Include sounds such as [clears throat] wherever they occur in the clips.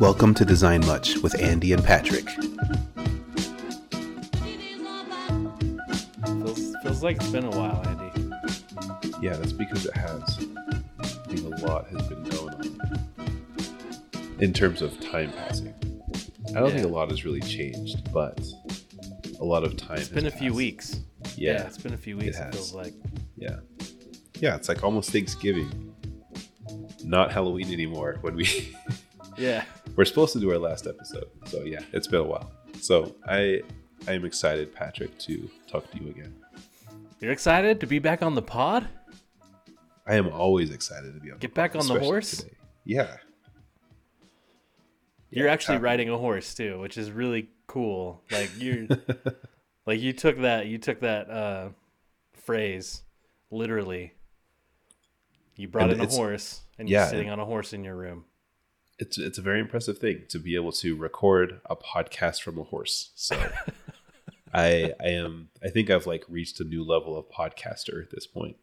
Welcome to Design Much with Andy and Patrick. Feels, feels like it's been a while, Andy. Yeah, that's because it has. I think a lot has been going on in terms of time passing. I don't think a lot has really changed, but a lot of time. It's been a few weeks. Yeah, it's been a few weeks. It, has. feels like. yeah, yeah. It's like almost Thanksgiving, not Halloween anymore. When we Yeah. [laughs] [laughs] we're supposed to do our last episode, so yeah, it's been a while. So I I am excited, Patrick, to talk to you again. You're excited to be back on the pod? I am always excited to be on. Get back on the horse? today. Yeah, You're actually happening. riding a horse too, which is really cool. Like you [laughs] like you took that you took that uh phrase literally. You brought And in a horse and yeah, you're sitting on a horse in your room. It's it's a very impressive thing to be able to record a podcast from a horse. So [laughs] I I am I think I've like reached a new level of podcaster at this point.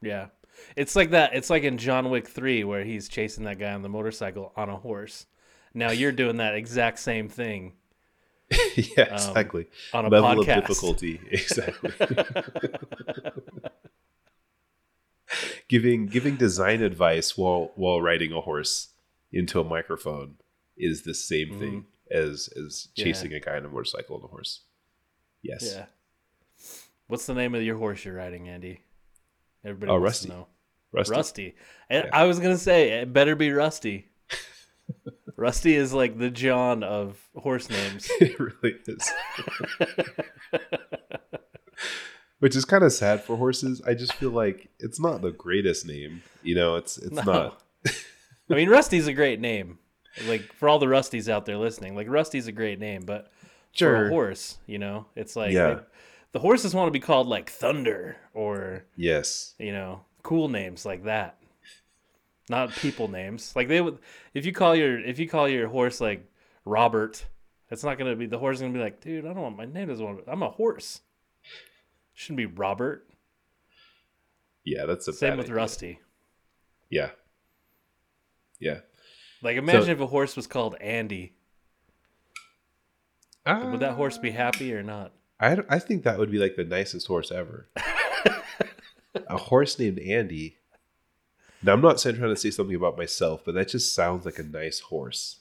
Yeah. It's like that. It's like in John Wick 3 where he's chasing that guy on the motorcycle on a horse. Now you're doing that exact same thing [laughs] yeah, um, exactly. on a level podcast. of difficulty, [laughs] exactly. giving giving design advice while while riding a horse into a microphone is the same thing as as Mm-hmm. Yeah. chasing a guy on a motorcycle on a horse. Yes. Yeah. What's the name of your horse you're riding, Andy? Everybody Oh, wants Rusty. to know. Rusty. Rusty. And Yeah. I was gonna say it better be Rusty. [laughs] Rusty is like the John of horse names. [laughs] it really is. [laughs] Which is kind of sad for horses. I just feel like it's not the greatest name. You know, it's it's No. not. I mean, Rusty's a great name. Like for all the Rusties out there listening, like Rusty's a great name, but for a horse, you know, it's like Yeah. the horses want to be called like Thunder or Yes. you know cool names like that, not people names. Like they would, if you call your if you call your horse like Robert, it's not gonna be the horse is gonna be like, dude, I don't want my name doesn't want. I'm a horse. Shouldn't be Robert. Yeah, that's a Same with idea. Rusty. Yeah. Yeah. Like imagine if a horse was called Andy. Would that horse be happy or not? I, I think that would be like the nicest horse ever. [laughs] a horse named Andy. Now I'm not saying trying to say something about myself, but that just sounds like a nice horse.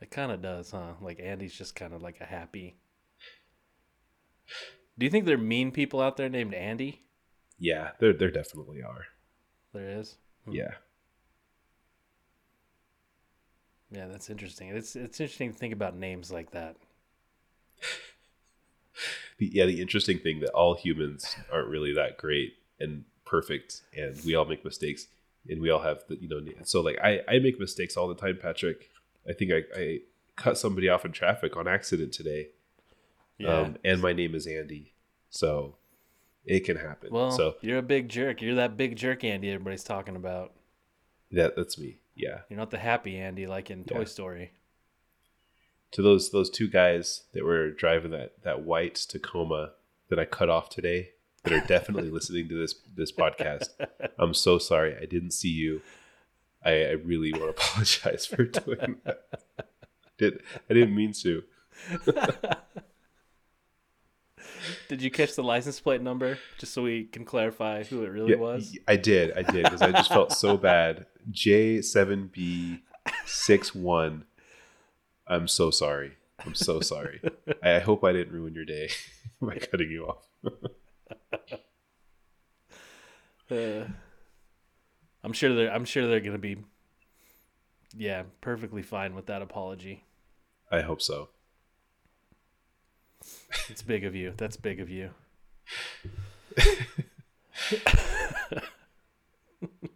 It kind of does, huh? Like Andy's just kind of like a happy. Do you think there are mean people out there named Andy? Yeah, there there definitely are. There is. Hmm. Yeah. Yeah, that's interesting. It's it's interesting to think about names like that. yeah, the interesting thing that all humans aren't really that great and perfect, and we all make mistakes, and we all have the you know. So like I I make mistakes all the time, Patrick. I think I I cut somebody off in traffic on accident today, Yeah. um, and my name is Andy, so it can happen. well, so you're a big jerk. You're that big jerk Andy everybody's talking about. that that's me. Yeah. You're not the happy Andy like in Toy Yeah. Story. To those those two guys that were driving that that white Tacoma that I cut off today, that are definitely [laughs] listening to this this podcast. I'm so sorry. I didn't see you. I, I really want to [laughs] apologize for doing that. Did I didn't mean to. [laughs] Did you catch the license plate number just so we can clarify who it really Yeah, was? I did. I did because I just felt so [laughs] bad. J7B 61. I'm so sorry. I'm so sorry. I hope I didn't ruin your day [laughs] by cutting you off. [laughs] Uh, I'm sure they're I'm sure they're gonna be yeah, perfectly fine with that apology. I hope so. It's big of you. That's big of you.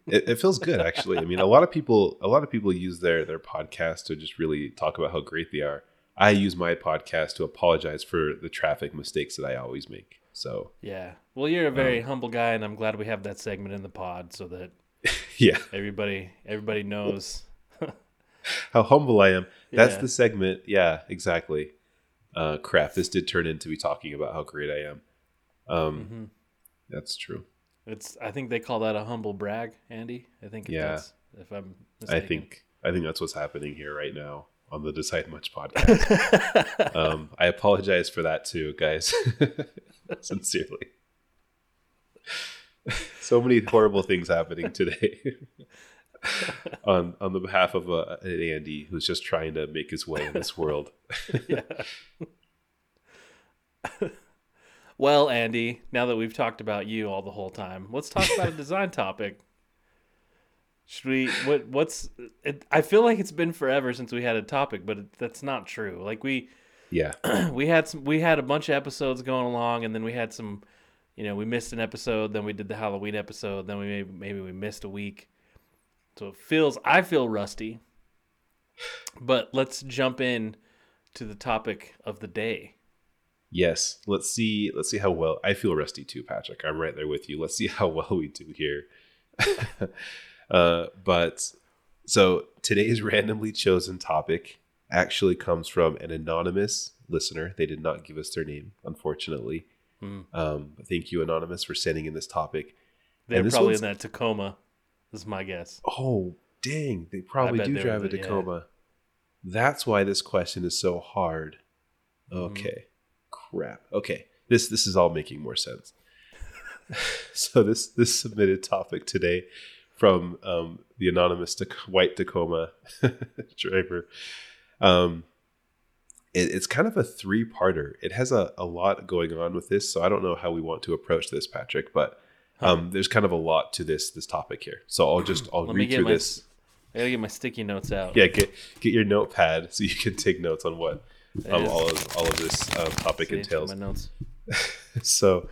It, it feels good actually. I mean, a lot of people a lot of people use their their podcast to just really talk about how great they are. I use my podcast to apologize for the traffic mistakes that I always make. So Yeah. Well, you're a very um, humble guy, and I'm glad we have that segment in the pod so that [laughs] yeah, everybody everybody knows. how humble I am. That's Yeah. the segment. Yeah, exactly. Uh, crap, this did turn into me talking about how great I am. Um, hmm That's true. It's I think they call that a humble brag, Andy. I think Yeah. that's if I'm I think I think that's what's happening here right now on the Design Much [laughs] podcast. um, I apologize for that too, guys. [laughs] Sincerely. [laughs] so many horrible things happening today. [laughs] on on the behalf of uh, Andy, who's just trying to make his way in this [laughs] world. [laughs] well, Andy, now that we've talked about you all the whole time, let's talk about a design topic. Should we? What? What's? It, I feel like it's been forever since we had a topic, but it, that's not true. Like we, Yeah. [clears throat] we had some. We had a bunch of episodes going along, and then we had some. You know, we missed an episode. Then we did the Halloween episode. Then we maybe maybe we missed a week. So it feels. I feel rusty. But let's jump in to the topic of the day. Yes. Let's see. Let's see how well I feel rusty too, Patrick. I'm right there with you. Let's see [laughs] how well we do here. [laughs] uh, but so today's randomly chosen topic actually comes from an anonymous listener. They did not give us their name, unfortunately. Hmm. Um, thank you, anonymous, for sending in this topic. They're this probably in that Tacoma. This is my guess. Oh, dang. They probably do they drive a the- yeah. Tacoma. That's why this question is so hard. Mm-hmm. Okay. Crap. Okay. This this is all making more sense. [laughs] so this this submitted topic today from um, the anonymous Tac- white Tacoma [laughs] driver. Um, it, it's kind of a three parter. It has a, a lot going on with this, so I don't know how we want to approach this, Patrick. But um, there's kind of a lot to this this topic here. So I'll just [clears throat] I'll read get through my. this. I gotta get my sticky notes out. Yeah, get get your notepad so you can take notes on what um, all of all of this um, topic See, entails. My notes. [laughs] so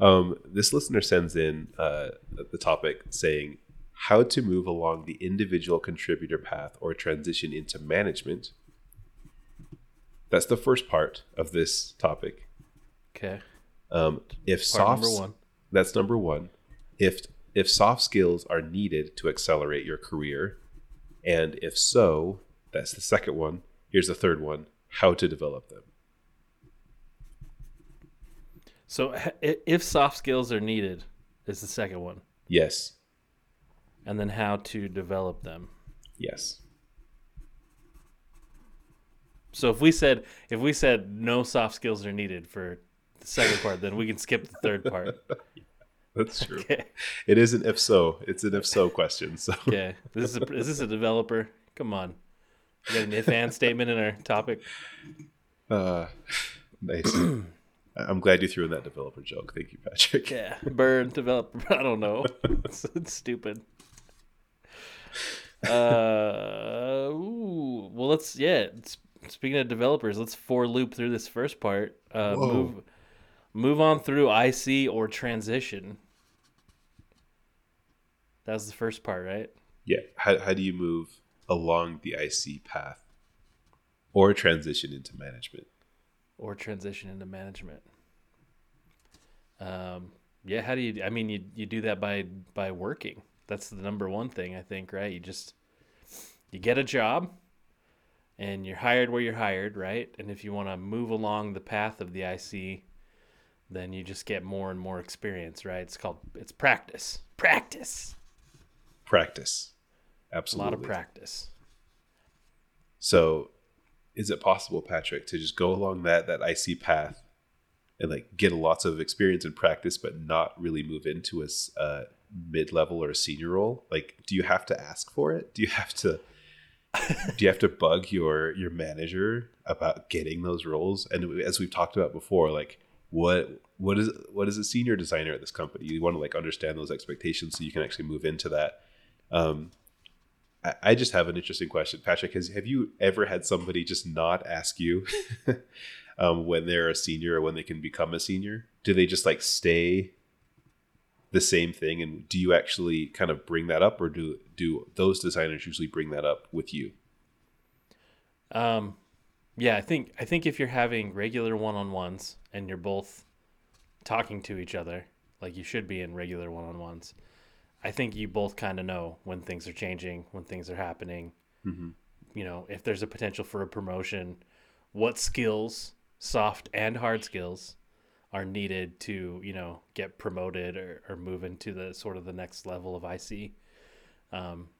um, this listener sends in uh, the topic saying how to move along the individual contributor path or transition into management that's the first part of this topic Okay. um, if Part soft number one. That's number one. If if soft skills are needed to accelerate your career and if so that's the second one. Here's the third one how to develop them. So if soft skills are needed, is the second one, yes. And then how to develop them. yes. So if we said if we said no soft skills are needed for the second part, then we can skip the third part. [laughs] that's true Okay. It is an if so. It's an if so question. So [laughs] Okay. This is a, is this a developer? Come on. We got an if and statement in our topic. uh, nice. [clears throat] I'm glad you threw in that developer joke. Thank you, Patrick. Yeah. Burn developer. [laughs] I don't know. It's, it's stupid. Uh. Ooh. Well, let's yeah. Speaking of developers, let's for loop through this first part. Uh, Whoa. move move on through IC or transition. That was the first part, right? Yeah. How, how do you move along the IC path or transition into management? Or transition into management. Um, yeah. How do you? I mean, you you do that by by working. That's the number one thing I think, right? You just you get a job, and you're hired where you're hired, right? And if you want to move along the path of the IC, then you just get more and more experience, right? It's called it's practice. Practice. Practice. Absolutely. A lot of practice. So, is it possible, Patrick, to just go along that that IC path and like get lots of experience and practice, but not really move into a uh, mid level or a senior role? Like, do you have to ask for it? Do you have to? do you have to bug your your manager about getting those roles? And as we've talked about before, like what what is what is a senior designer at this company? You want to like understand those expectations so you can actually move into that. Um, I- I just have an interesting question, Patrick. Has have you ever had somebody just not ask you [laughs] um, when they're a senior or when they can become a senior? Do they just like stay the same thing? And do you actually kind of bring that up, or do do those designers usually bring that up with you? Um, yeah, I think I think if you're having regular one-on-ones and you're both talking to each other like you should be in regular one-on-ones, I think you both kind of know when things are changing, when things are happening. Mhm. You know, if there's a potential for a promotion, what skills, soft and hard skills, are needed to you know get promoted or, or move into the sort of the next level of IC. Um,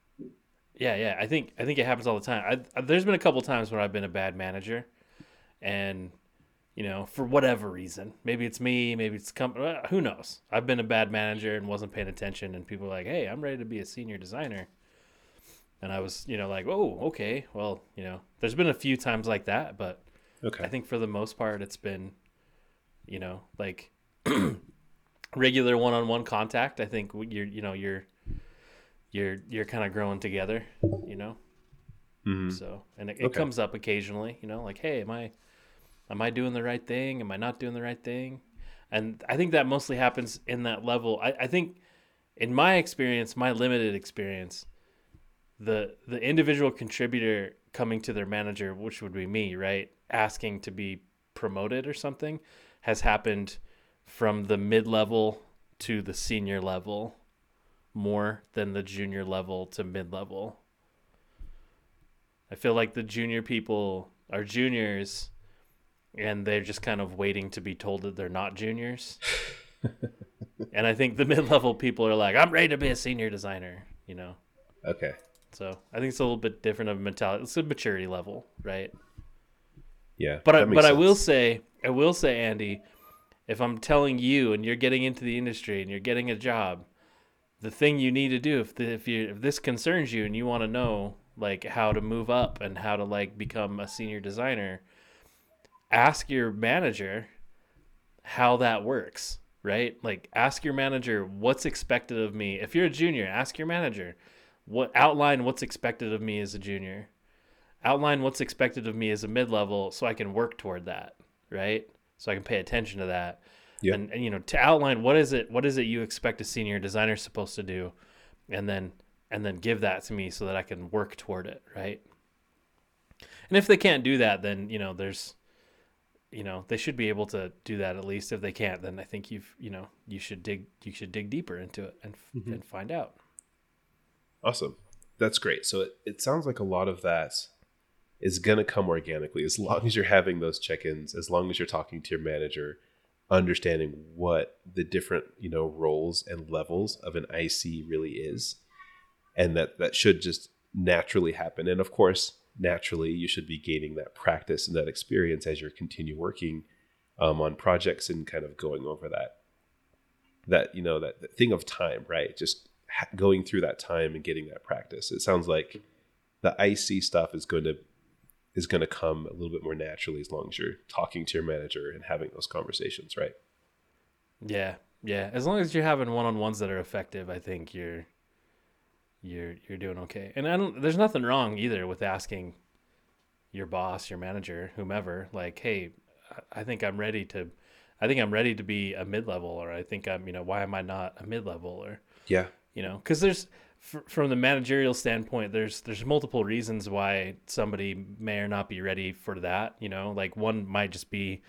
Yeah, yeah. I think I think it happens all the time. I, there's been a couple times where I've been a bad manager, and you know, for whatever reason, maybe it's me, maybe it's com- uh, who knows. I've been a bad manager and wasn't paying attention, and people are like, "Hey, I'm ready to be a senior designer," and I was, you know, like, "Oh, okay, well, you know." There's been a few times like that, but Okay. I think for the most part, it's been, you know, like [clears throat] regular one-on-one contact. I think you're, you know, you're, you're, you're kind of growing together, you know. Mhm. So, and it, it Okay. comes up occasionally, you know, like, hey, am I, am I doing the right thing? Am I not doing the right thing? And I think that mostly happens in that level. I, I think, in my experience, my limited experience, the the individual contributor coming to their manager, which would be me, right, asking to be promoted or something, has happened from the mid level to the senior level more than the junior level to mid level. I feel like the junior people are juniors and they're just kind of waiting to be told that they're not juniors. [laughs] and I think the mid level people are like, I'm ready to be a senior designer, you know? Okay. So I think it's a little bit different of a mentality. It's a maturity level, right? Yeah. But I, but I will say, I will say, Andy, if I'm telling you and you're getting into the industry and you're getting a job, the thing you need to do if the, if you if this concerns you and you want to know like how to move up and how to like become a senior designer, ask your manager how that works, right? Like ask your manager what's expected of me. If you're a junior, ask your manager what outline what's expected of me as a junior outline what's expected of me as a mid-level so I can work toward that, right? So I can pay attention to that. Yep. And, and you know, to outline what is it what is it you expect a senior designer supposed to do and then and then give that to me so that I can work toward it, right? And if they can't do that, then, you know, there's you know, they should be able to do that at least. If they can't, then I think you've, you know, you should dig you should dig deeper into it and mm-hmm. and find out. Awesome. That's great. So it, it sounds like a lot of that is going to come organically as long as you're having those check-ins, as long as you're talking to your manager, understanding what the different, you know, roles and levels of an IC really is. And that that should just naturally happen. And of course, naturally you should be gaining that practice and that experience as you continue working um, on projects and kind of going over that that you know that, that thing of time right just ha- going through that time and getting that practice it sounds like the ic stuff is going to is going to come a little bit more naturally as long as you're talking to your manager and having those conversations right Yeah, yeah. As long as you're having one-on-ones that are effective, I think you're you're you're doing okay. And I don't. There's nothing wrong either with asking your boss, your manager, whomever, like, hey, I- think I'm ready to. I think I'm ready to be a mid-level, or I think I'm, you know, why am I not a mid-level, or yeah you know, because there's fr- from the managerial standpoint, there's there's multiple reasons why somebody may or not be ready for that. You know, like one might just be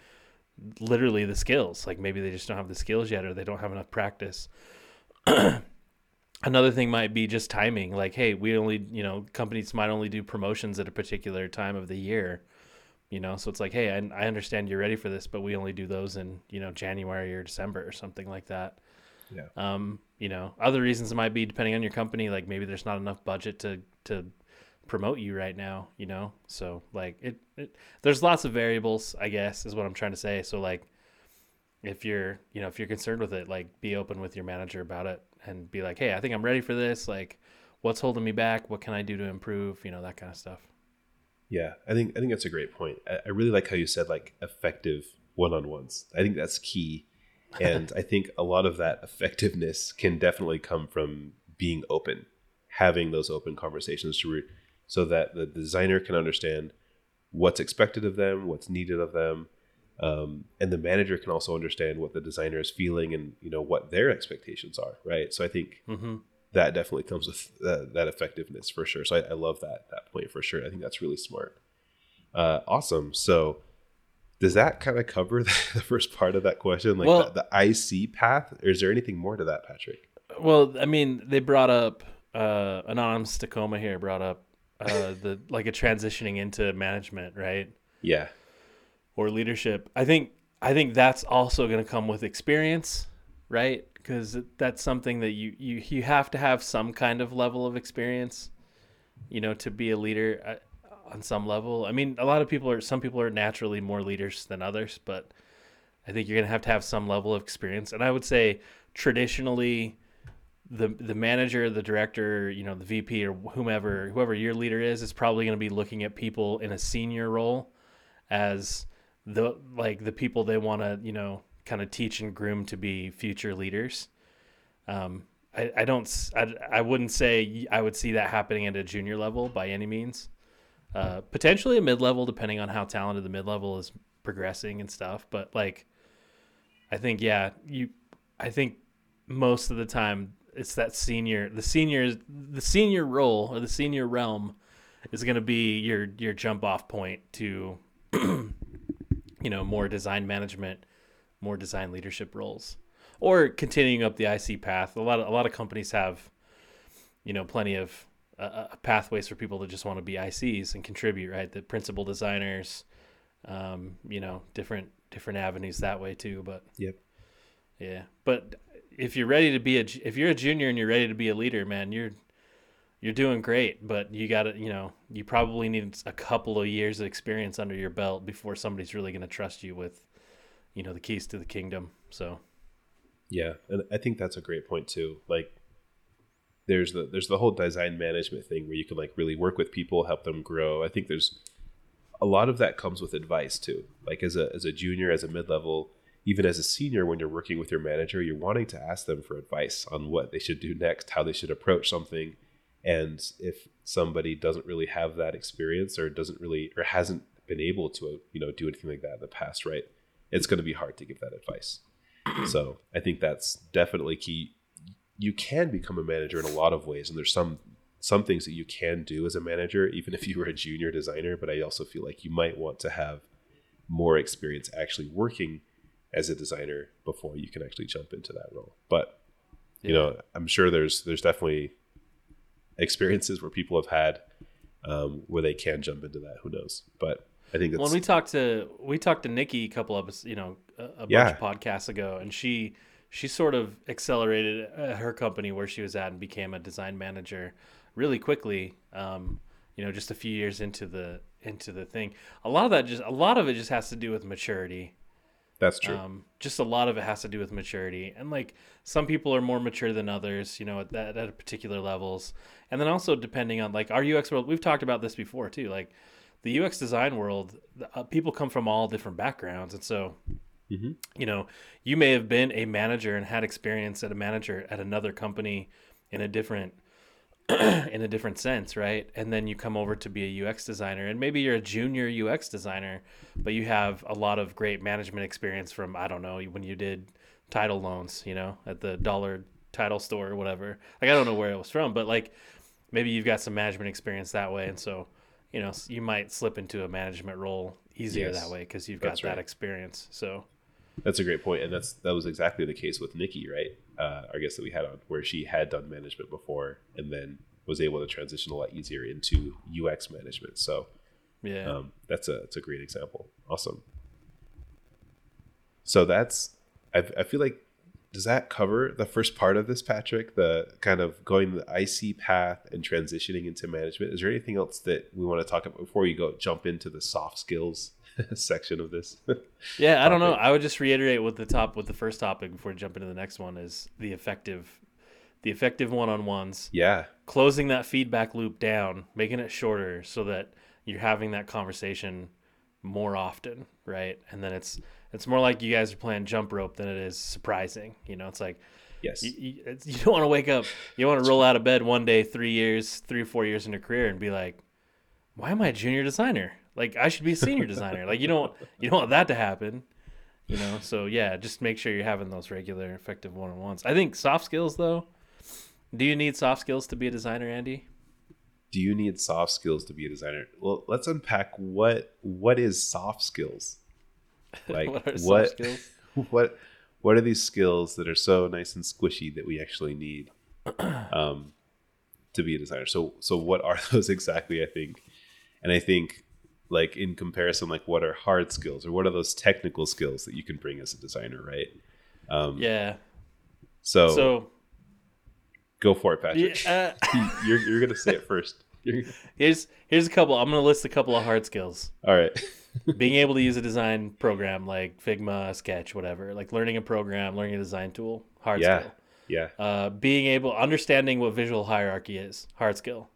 literally the skills. Like maybe they just don't have the skills yet, or they don't have enough practice. [clears throat] Another thing might be just timing. Like, hey, we only, you know, companies might only do promotions at a particular time of the year. You know, so it's like, hey, I, I understand you're ready for this, but we only do those in, you know, January or December or something like that. Yeah Um, you know, other reasons might be depending on your company, like maybe there's not enough budget to to promote you right now, you know. So like it, it there's lots of variables, I guess, is what I'm trying to say. So like if you're, you know, if you're concerned with it, like be open with your manager about it and be like, "Hey, I think I'm ready for this. Like what's holding me back? What can I do to improve?" You know, that kind of stuff. yeah i think i think that's a great point i, I really like how you said like effective one-on-ones i think that's key and i think a lot of that effectiveness can definitely come from being open having those open conversations to re- so that the designer can understand what's expected of them what's needed of them um, and the manager can also understand what the designer is feeling and you know what their expectations are right so i think Mm-hmm. that definitely comes with uh, that effectiveness for sure. So I, I love that that point for sure. I think that's really smart. Uh, awesome. So does that kind of cover the, [laughs] the first part of that question, like Well- the, the IC path, or is there anything more to that, Patrick? Well, I mean, they brought up uh, anonymous Tacoma here brought up uh, [laughs] the like a transitioning into management, right, Yeah. or leadership. I think I think that's also going to come with experience, right? Because that's something that you you you have to have some kind of level of experience you know, to be a leader on some level. I mean, a lot of people are some people are naturally more leaders than others, but I think you're going to have to have some level of experience. And I would say traditionally the the manager, the director, you know, the VP or whomever whoever your leader is is probably going to be looking at people in a senior role as the like the people they want to, you know, kind of teach and groom to be future leaders. Um, I, I don't I, I wouldn't say I would see that happening at a junior level by any means. Uh, potentially a mid level, depending on how talented the mid level is progressing and stuff. But like, I think yeah, you. I think most of the time it's that senior, the senior, the senior role or the senior realm is going to be your your jump off point to, [clears throat] you know, more design management, more design leadership roles or continuing up the IC path. A lot of a lot of companies have, you know, plenty of uh, pathways for people that just want to be ICs and contribute. Right, the principal designers, um, you know, different different avenues that way too. But yep, yeah. But if you're ready to be a if you're a junior and you're ready to be a leader, man, you're you're doing great, but you got to, you know, you probably need a couple of years of experience under your belt before somebody's really going to trust you with, you know, the keys to the kingdom. So, yeah, and I think that's a great point too. Like there's the there's the whole design management thing where you can like really work with people, help them grow. I think there's a lot of that comes with advice too. Like as a as a junior, as a mid-level, even as a senior when you're working with your manager, you're wanting to ask them for advice on what they should do next, how they should approach something. And if somebody doesn't really have that experience or doesn't really or hasn't been able to, you know, do anything like that in the past, right? It's going to be hard to give that advice so I think that's definitely key. You can become a manager in a lot of ways, and there's some some things that you can do as a manager, even if you were a junior designer. But I also feel like you might want to have more experience actually working as a designer before you can actually jump into that role. But you yeah. know, I'm sure there's there's definitely experiences where people have had um, where they can jump into that. Who knows? But I think when we talked to we talked to Nikki a couple of you know a, a yeah. bunch of podcasts ago, and she she sort of accelerated uh, her company where she was at and became a design manager really quickly. Um, you know, just a few years into the into the thing. A lot of that just a lot of it just has to do with maturity. That's true. Um, just a lot of it has to do with maturity, and like some people are more mature than others, you know, at that at particular levels, and then also depending on like our UX world. We've talked about this before too. Like the UX design world, uh, people come from all different backgrounds, and so mm-hmm. you know, you may have been a manager and had experience at a manager at another company in a different [clears throat] in a different sense, right? And then you come over to be a UX designer, and maybe you're a junior UX designer, but you have a lot of great management experience from I don't know when you did title loans, you know, at the dollar title store or whatever. Like I don't know where it was from, but like maybe you've got some management experience that way, and so you know you might slip into a management role easier yes, that way because you've got that experience. So that's a great point, and that's that was exactly the case with Nikki, right? Uh, our guest that we had on, where she had done management before and then was able to transition a lot easier into UX management. So yeah, um, that's a that's a great example. Awesome. So that's I, I feel like does that cover the first part of this, Patrick? The kind of going the IC path and transitioning into management. Is there anything else that we want to talk about before we go jump into the soft skills [laughs] section of this? [laughs] yeah, I don't know. I would just reiterate with the top with the first topic before jumping to the next one is the effective the effective one-on-ones. Yeah. Closing that feedback loop down, making it shorter so that you're having that conversation more often, right? And then it's it's more like you guys are playing jump rope than it is surprising. You know, it's like, yes, you, you, [laughs] you don't want to wake up, you want to roll out of bed one day, three years, three or four years in your career, and be like, why am I a junior designer? Like I should be a senior designer. Like you don't you don't want that to happen. You know, so yeah, just make sure you're having those regular, effective one on ones. I think soft skills though. Do you need soft skills to be a designer, Andy? Do you need soft skills to be a designer? Well, let's unpack what what is soft skills. Like [laughs] what what, [laughs] what what are these skills that are so nice and squishy that we actually need um, to be a designer? So so what are [laughs] those exactly? I think, and I think like in comparison, like what are hard skills or what are those technical skills that you can bring as a designer, right? Um, yeah. So so go for it, Patrick. Yeah, uh, [laughs] you're you're gonna say it first. You're- [laughs] Here's here's a couple. I'm gonna list a couple of hard skills. All right. [laughs] Being able to use a design program like Figma, Sketch, whatever. Like learning a program, learning a design tool, hard Yeah. skill. Yeah. Uh, being able understanding what visual hierarchy is, hard skill.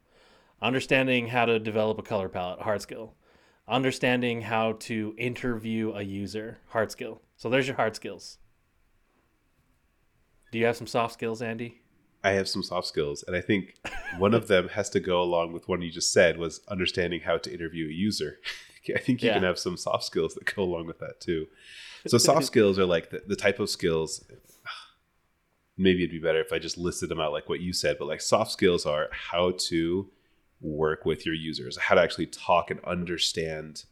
Understanding how to develop a color palette, hard skill. Understanding how to interview a user, hard skill. So there's your hard skills. Do you have some soft skills, Andy? I have some soft skills, and I think one of them has to go along with one you just said was understanding how to interview a user. [laughs] I think you Yeah. can have some soft skills that go along with that too. So soft [laughs] skills are like the, the type of skills. [sighs] Maybe it'd be better if I just listed them out like what you said, but like soft skills are how to work with your users, how to actually talk and understand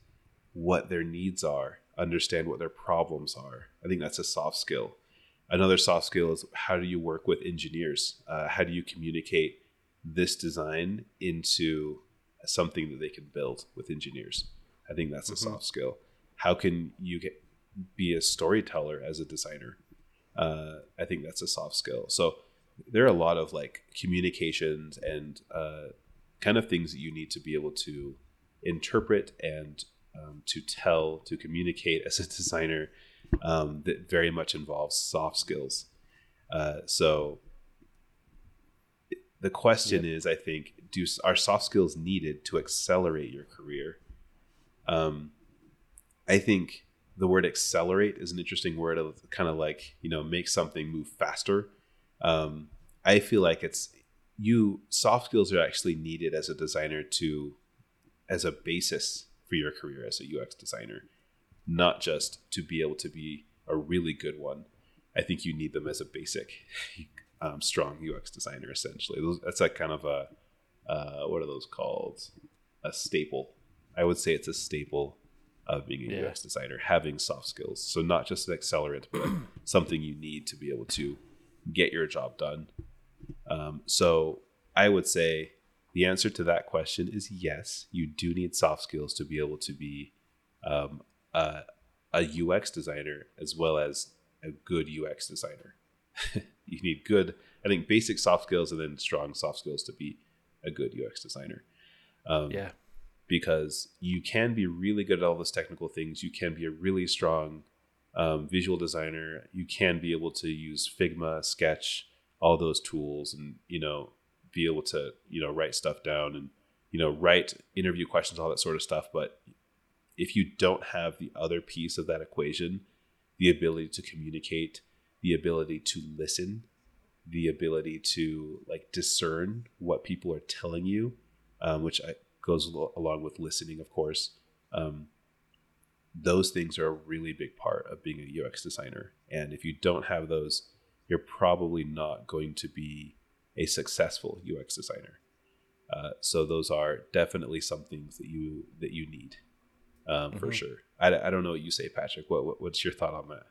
what their needs are, understand what their problems are. I think that's a soft skill. Another soft skill is how do you work with engineers? Uh, how do you communicate this design into something that they can build with engineers? I think that's a soft skill. How can you get be a storyteller as a designer? Uh, I think that's a soft skill. So there are a lot of like communications and uh, kind of things that you need to be able to interpret and um, to tell, to communicate as a [laughs] designer um, that very much involves soft skills. Uh, so the question is, I think, do are soft skills needed to accelerate your career? Um, I think the word accelerate is an interesting word of kind of like you know make something move faster. Um, I feel like it's you soft skills are actually needed as a designer to as a basis for your career as a UX designer, not just to be able to be a really good one. I think you need them as a basic, [laughs] um, strong UX designer. Essentially, that's like kind of a uh, what are those called? A staple. I would say it's a staple of being a Yeah. UX designer, having soft skills. So not just an accelerant, but [clears throat] something you need to be able to get your job done. Um, so I would say the answer to that question is yes. You do need soft skills to be able to be um, a, a UX designer as well as a good UX designer. [laughs] you need good, I think, basic soft skills and then strong soft skills to be a good UX designer. Um, Yeah. because you can be really good at all those technical things. You can be a really strong um, visual designer. You can be able to use Figma, Sketch, all those tools, and you know, be able to you know write stuff down and you know write interview questions, all that sort of stuff. But if you don't have the other piece of that equation, the ability to communicate, the ability to listen, the ability to like discern what people are telling you, um, which I, goes al- along with listening, of course. Um, those things are a really big part of being a UX designer. And if you don't have those, you're probably not going to be a successful UX designer. Uh, so those are definitely some things that you that you need um, for Mhm. sure. I, I don't know what you say, Patrick. What, what what's your thought on that?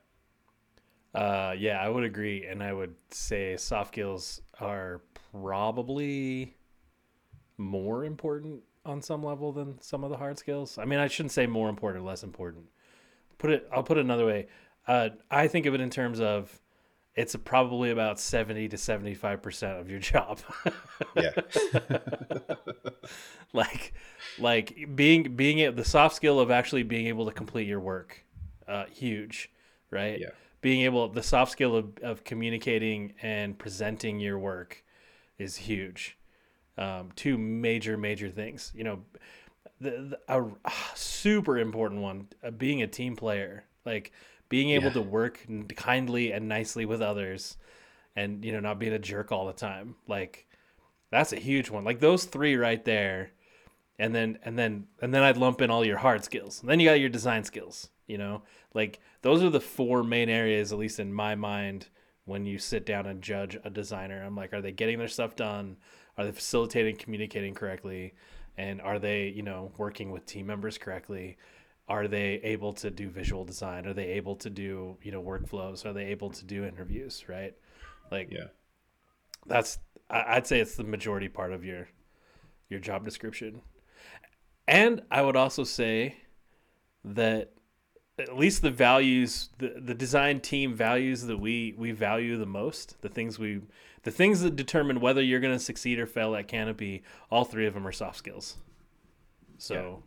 Uh, yeah, I would agree, and I would say soft skills are probably more important on some level than some of the hard skills. I mean, I shouldn't say more important or less important. Put it. I'll put it another way. Uh, I think of it in terms of it's probably about seventy to seventy-five percent of your job. Yeah. [laughs] like, like being being a- the soft skill of actually being able to complete your work, uh, huge, right? Yeah. being able the soft skill of, of communicating and presenting your work is huge um, two major major things you know the, the a, a super important one uh, being a team player like being able Yeah. to work kindly and nicely with others and you know not being a jerk all the time like that's a huge one like those three right there and then and then and then I'd lump in all your hard skills. And then you got your design skills, you know? Like those are the four main areas at least in my mind when you sit down and judge a designer. I'm like, are they getting their stuff done? Are they facilitating communicating correctly? And are they, you know, working with team members correctly? Are they able to do visual design? Are they able to do, you know, workflows? Are they able to do interviews, right? Like Yeah. that's I'd say it's the majority part of your your job description. And I would also say that at least the values the, the design team values that we we value the most the things we the things that determine whether you're going to succeed or fail at canopy all three of them are soft skills so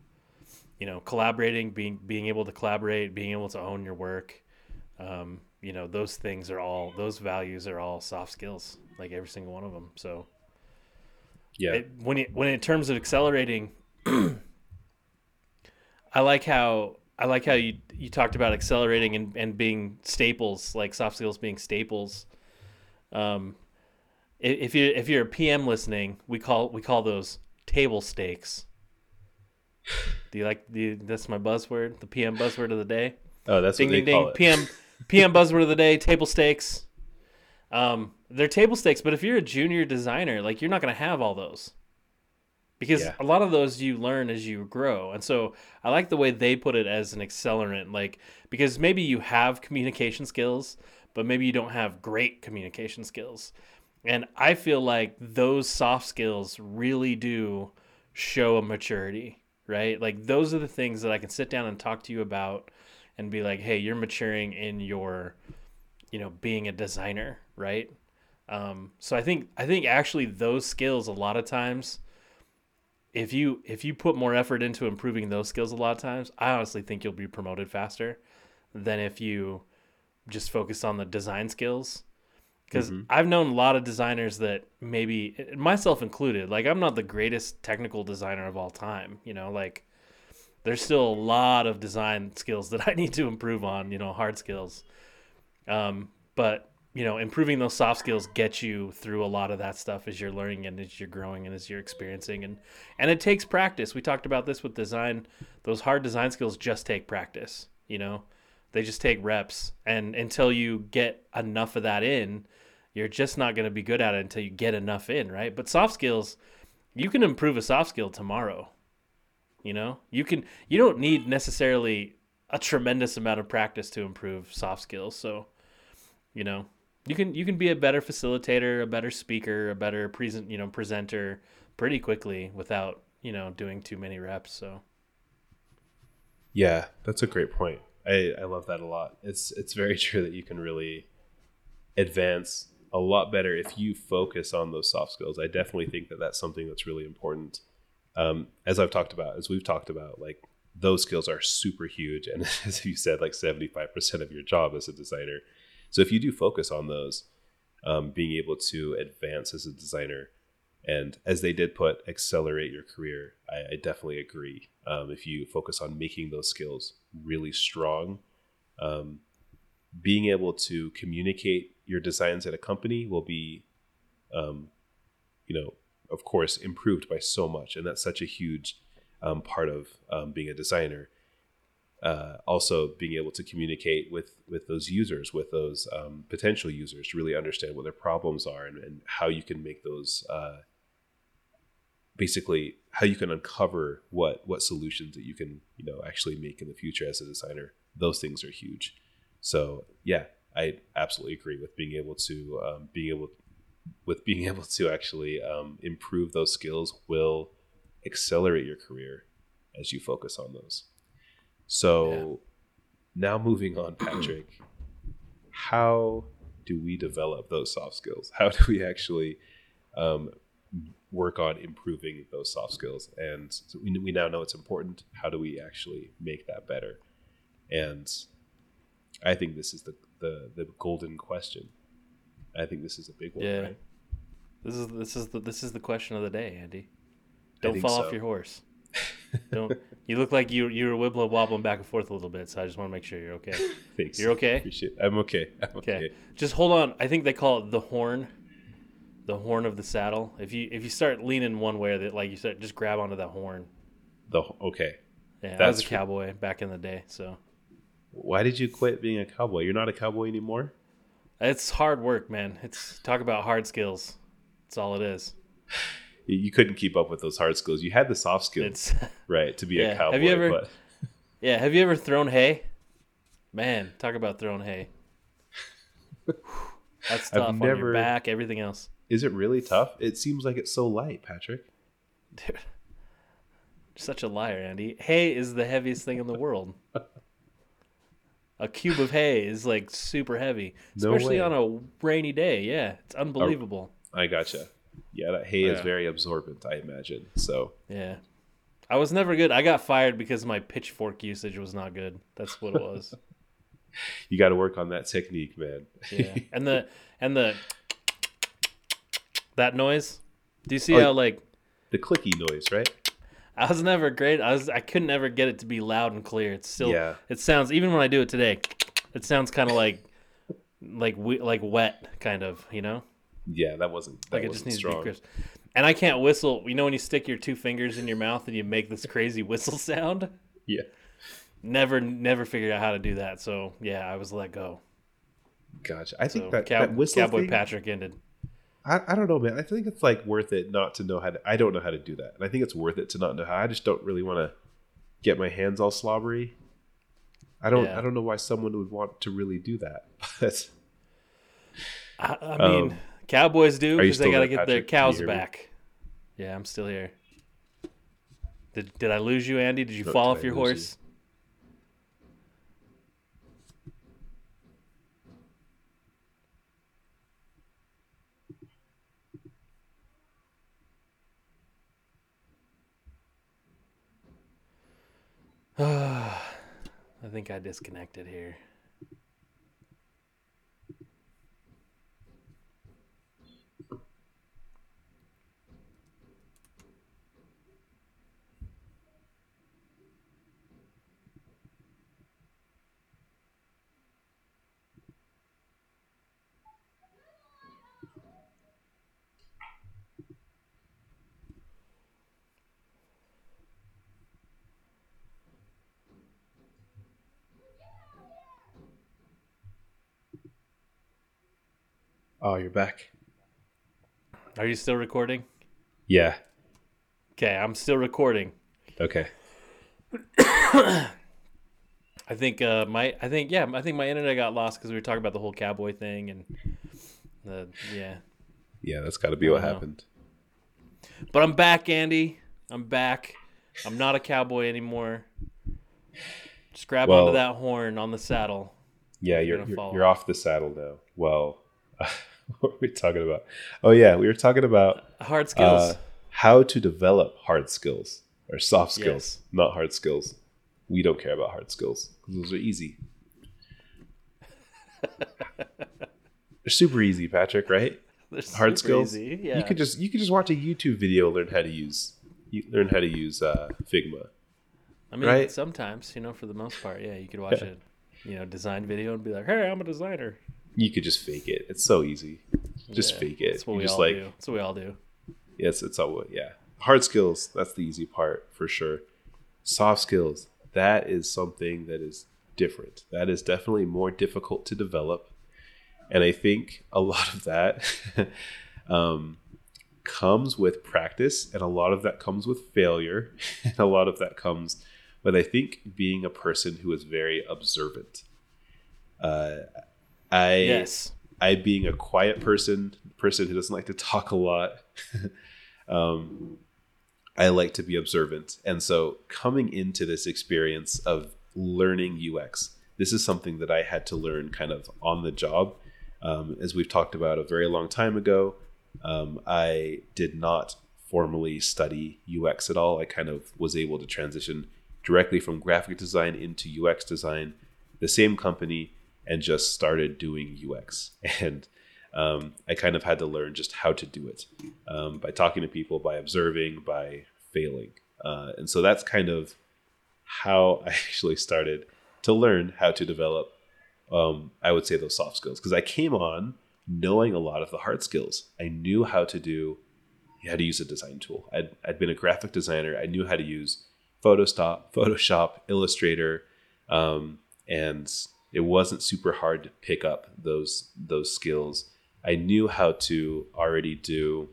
you know collaborating being being able to collaborate being able to own your work um, you know those things are all those values are all soft skills like every single one of them. So Yeah. it, when it when in terms of accelerating [clears throat] i like how i like how you you talked about accelerating and, and being staples like soft skills being staples. Um if you if you're a pm listening we call we call those table stakes [laughs] do you like do you, that's my buzzword the pm buzzword of the day oh, that's ding what they ding call ding it. PM [laughs] PM buzzword of the day table stakes. Um, they're table stakes, but if you're a junior designer, like you're not going to have all those because Yeah. a lot of those you learn as you grow. And so I like the way they put it as an accelerant, like because maybe you have communication skills, but maybe you don't have great communication skills. And I feel like those soft skills really do show a maturity, right? Like those are the things that I can sit down and talk to you about and be like, "Hey, you're maturing in your, you know, being a designer, right?" Um, so I think I think actually those skills a lot of times, if you if you put more effort into improving those skills a lot of times, I honestly think you'll be promoted faster than if you just focus on the design skills. Because I've known a lot of designers that maybe myself included, like I'm not the greatest technical designer of all time, you know, like there's still a lot of design skills that I need to improve on, you know, hard skills. Um, but you know, improving those soft skills get you through a lot of that stuff as you're learning and as you're growing and as you're experiencing and and it takes practice. We talked about this with design. Those hard design skills just take practice, you know. They just take reps and until you get enough of that in, you're just not going to be good at it until you get enough in, right? But soft skills, you can improve a soft skill tomorrow. You know, you can. You don't need necessarily a tremendous amount of practice to improve soft skills. So, you know, you can you can be a better facilitator, a better speaker, a better present, you know, presenter pretty quickly without you know doing too many reps. So, Yeah, that's a great point. I, I love that a lot. It's it's very [laughs] true that you can really advance a lot better if you focus on those soft skills. I definitely think that that's something that's really important. Um, as I've talked about, as we've talked about, like those skills are super huge, and [laughs] as you said, like seventy five percent of your job as a designer. So if you do focus on those, um, being able to advance as a designer, and as they did put, accelerate your career. I, I definitely agree. Um, if you focus on making those skills really strong, um, being able to communicate your designs at a company will be, um, you know, of course, improved by so much, and that's such a huge um, part of um, being a designer. Uh, also, being able to communicate with with those users, with those um, potential users, to really understand what their problems are and, and how you can make those uh, basically how you can uncover what what solutions that you can you know actually make in the future as a designer. Those things are huge. So yeah i absolutely agree with being able to um, being able with being [laughs] able to actually um, improve those skills will accelerate your career as you focus on those. So now moving on [clears throat] patrick how do we develop those soft skills? How do we actually um, work on improving those soft skills and so we, we now know it's important how do we actually make that better and i think this is the the, the golden question i think this is a big one Yeah. right this is this is the this is the question of the day, Andy. Don't fall so. off your horse. [laughs] Don't. You look like you you were wibbling wobbling back and forth a little bit, so I just want to make sure you're okay. [laughs] thanks You're okay? appreciate i'm okay i'm okay, Okay. Just hold on. I think they call it the horn. The horn of the saddle. If you if you start leaning one way, that like you said, just grab onto that horn. the okay Yeah, I was a cowboy back in the day, so why did you quit being a cowboy you're not a cowboy anymore it's hard work, man. It's talk about hard skills. That's all it is. [sighs] you, couldn't keep up with those hard skills you had the soft skills It's [laughs] right to be Yeah. a Have you ever- but [laughs] yeah. Have you ever thrown hay? Man, talk about throwing hay. [laughs] That's I've tough on never- your back, everything else. Is it really tough it seems like it's so light patrick Dude, [laughs] such a liar, Andy. Hay is the heaviest thing in the world. [laughs] a cube of hay is like super heavy, No especially way. on a rainy day. Yeah, it's unbelievable. Oh, I gotcha. Yeah, that hay is very absorbent, I imagine. So Yeah. I was never good. I got fired because my pitchfork usage was not good. That's what it was. [laughs] you got to work on that technique, man. Yeah. And the and the that noise. Do you see Oh, how like the clicky noise, right? I was never great. I was I couldn't ever get it to be loud and clear. It's still Yeah. it sounds even when I do it today, it sounds kind of like like we, like wet kind of, you know? Yeah, that wasn't that Like it just wasn't needs to be crisp. And I can't whistle. You know when you stick your two fingers in your mouth and you make this crazy whistle sound? Yeah, Never never figured out how to do that. So, yeah, I was let go. gotcha. I think So, that, Cow- that whistle Cowboy thing, Patrick ended. I, I don't know, man. I think it's like worth it not to know how to. I don't know how to do that, and I think it's worth it to not know how. I just don't really want to get my hands all slobbery. I don't. Yeah. I don't know why someone would want to really do that, [laughs] but I, I mean, Um, Cowboys do because they got to get their Patrick? You cows hear me? back. Yeah, I'm still here. Did Did I lose you, Andy? Did you No, fall off I your horse? you? [sighs] I think I disconnected here. Oh, you're back. Are you still recording? Yeah. Okay, I'm still recording. Okay. [coughs] I think uh, my I think yeah I think my internet got lost because we were talking about the whole cowboy thing and the yeah. Yeah, that's got to be what Oh, no. happened. But I'm back, Andy. I'm back. I'm not a cowboy anymore. Just grab Well- onto that horn on the saddle. Yeah, You're you're you're, off the saddle though. Well, [laughs] [laughs] what were we talking about? Oh yeah, we were talking about Hard skills. uh, how to develop hard skills or soft skills, Yes. not hard skills. We don't care about hard skills because those are easy. [laughs] They're super easy, Patrick. Right? [laughs] They're Hard skills. easy, Yeah. You could just you could just watch a YouTube video, learn how to use you learn how to use uh, Figma. I mean, right? sometimes you know, for the most part, yeah, you could watch a you know design video and be like, "Hey, I'm a designer." You could just fake it. It's so easy. Just Yeah, fake it. That's what You we just all like do. That's what we all do. Yes, it's all yeah. Hard skills, that's the easy part for sure. Soft skills, that is something that is different. That is definitely more difficult to develop. And I think a lot of that [laughs] um, comes with practice, and a lot of that comes with failure, [laughs] and a lot of that comes with, I think, being a person who is very observant. Uh, I Yes. I being a quiet person, person who doesn't like to talk a lot, [laughs] um, I like to be observant. And so coming into this experience of learning UX, this is something that I had to learn kind of on the job. Um, as we've talked about a very long time ago, um, I did not formally study UX at all. I kind of was able to transition directly from graphic design into UX design, the same company, and just started doing UX. [laughs] And um, I kind of had to learn just how to do it um, by talking to people, by observing, by failing. Uh, and so that's kind of how [laughs] I actually started to learn how to develop, um, I would say, those soft skills. Because I came on knowing a lot of the hard skills. I knew how to do, how to use a design tool. I'd, I'd been a graphic designer. I knew how to use Photoshop, Photoshop, Illustrator, um, and it wasn't super hard to pick up those those skills. I knew how to already do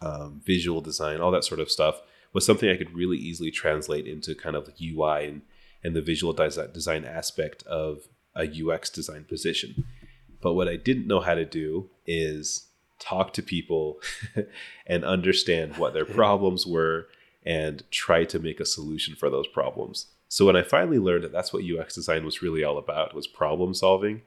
um, visual design, all that sort of stuff was something I could really easily translate into kind of UI and and the visual desi- design aspect of a UX design position. But what I didn't know how to do is talk to people [laughs] and understand what their problems were and try to make a solution for those problems. So when I finally learned that that's what UX design was really all about was problem solving,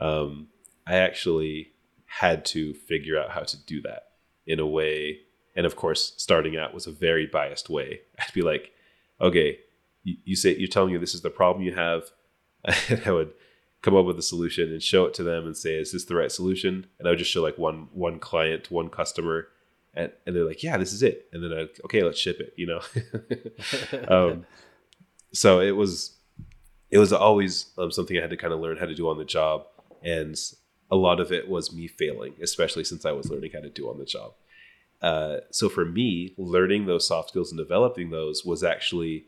um, I actually had to figure out how to do that in a way. And of course, starting out was a very biased way. [laughs] I'd be like, okay, you, you say you're telling me this is the problem you have, [laughs] and I would come up with a solution and show it to them and say, is this the right solution? And I would just show like one one client, one customer, and, and they're like, yeah, this is it. And then I okay, let's ship it. You know. [laughs] um, so it was it was always um, something I had to kind of learn how to do on the job, and a lot of it was me failing, especially since I was learning how to do on the job. Uh, so for me, learning those soft skills and developing those was actually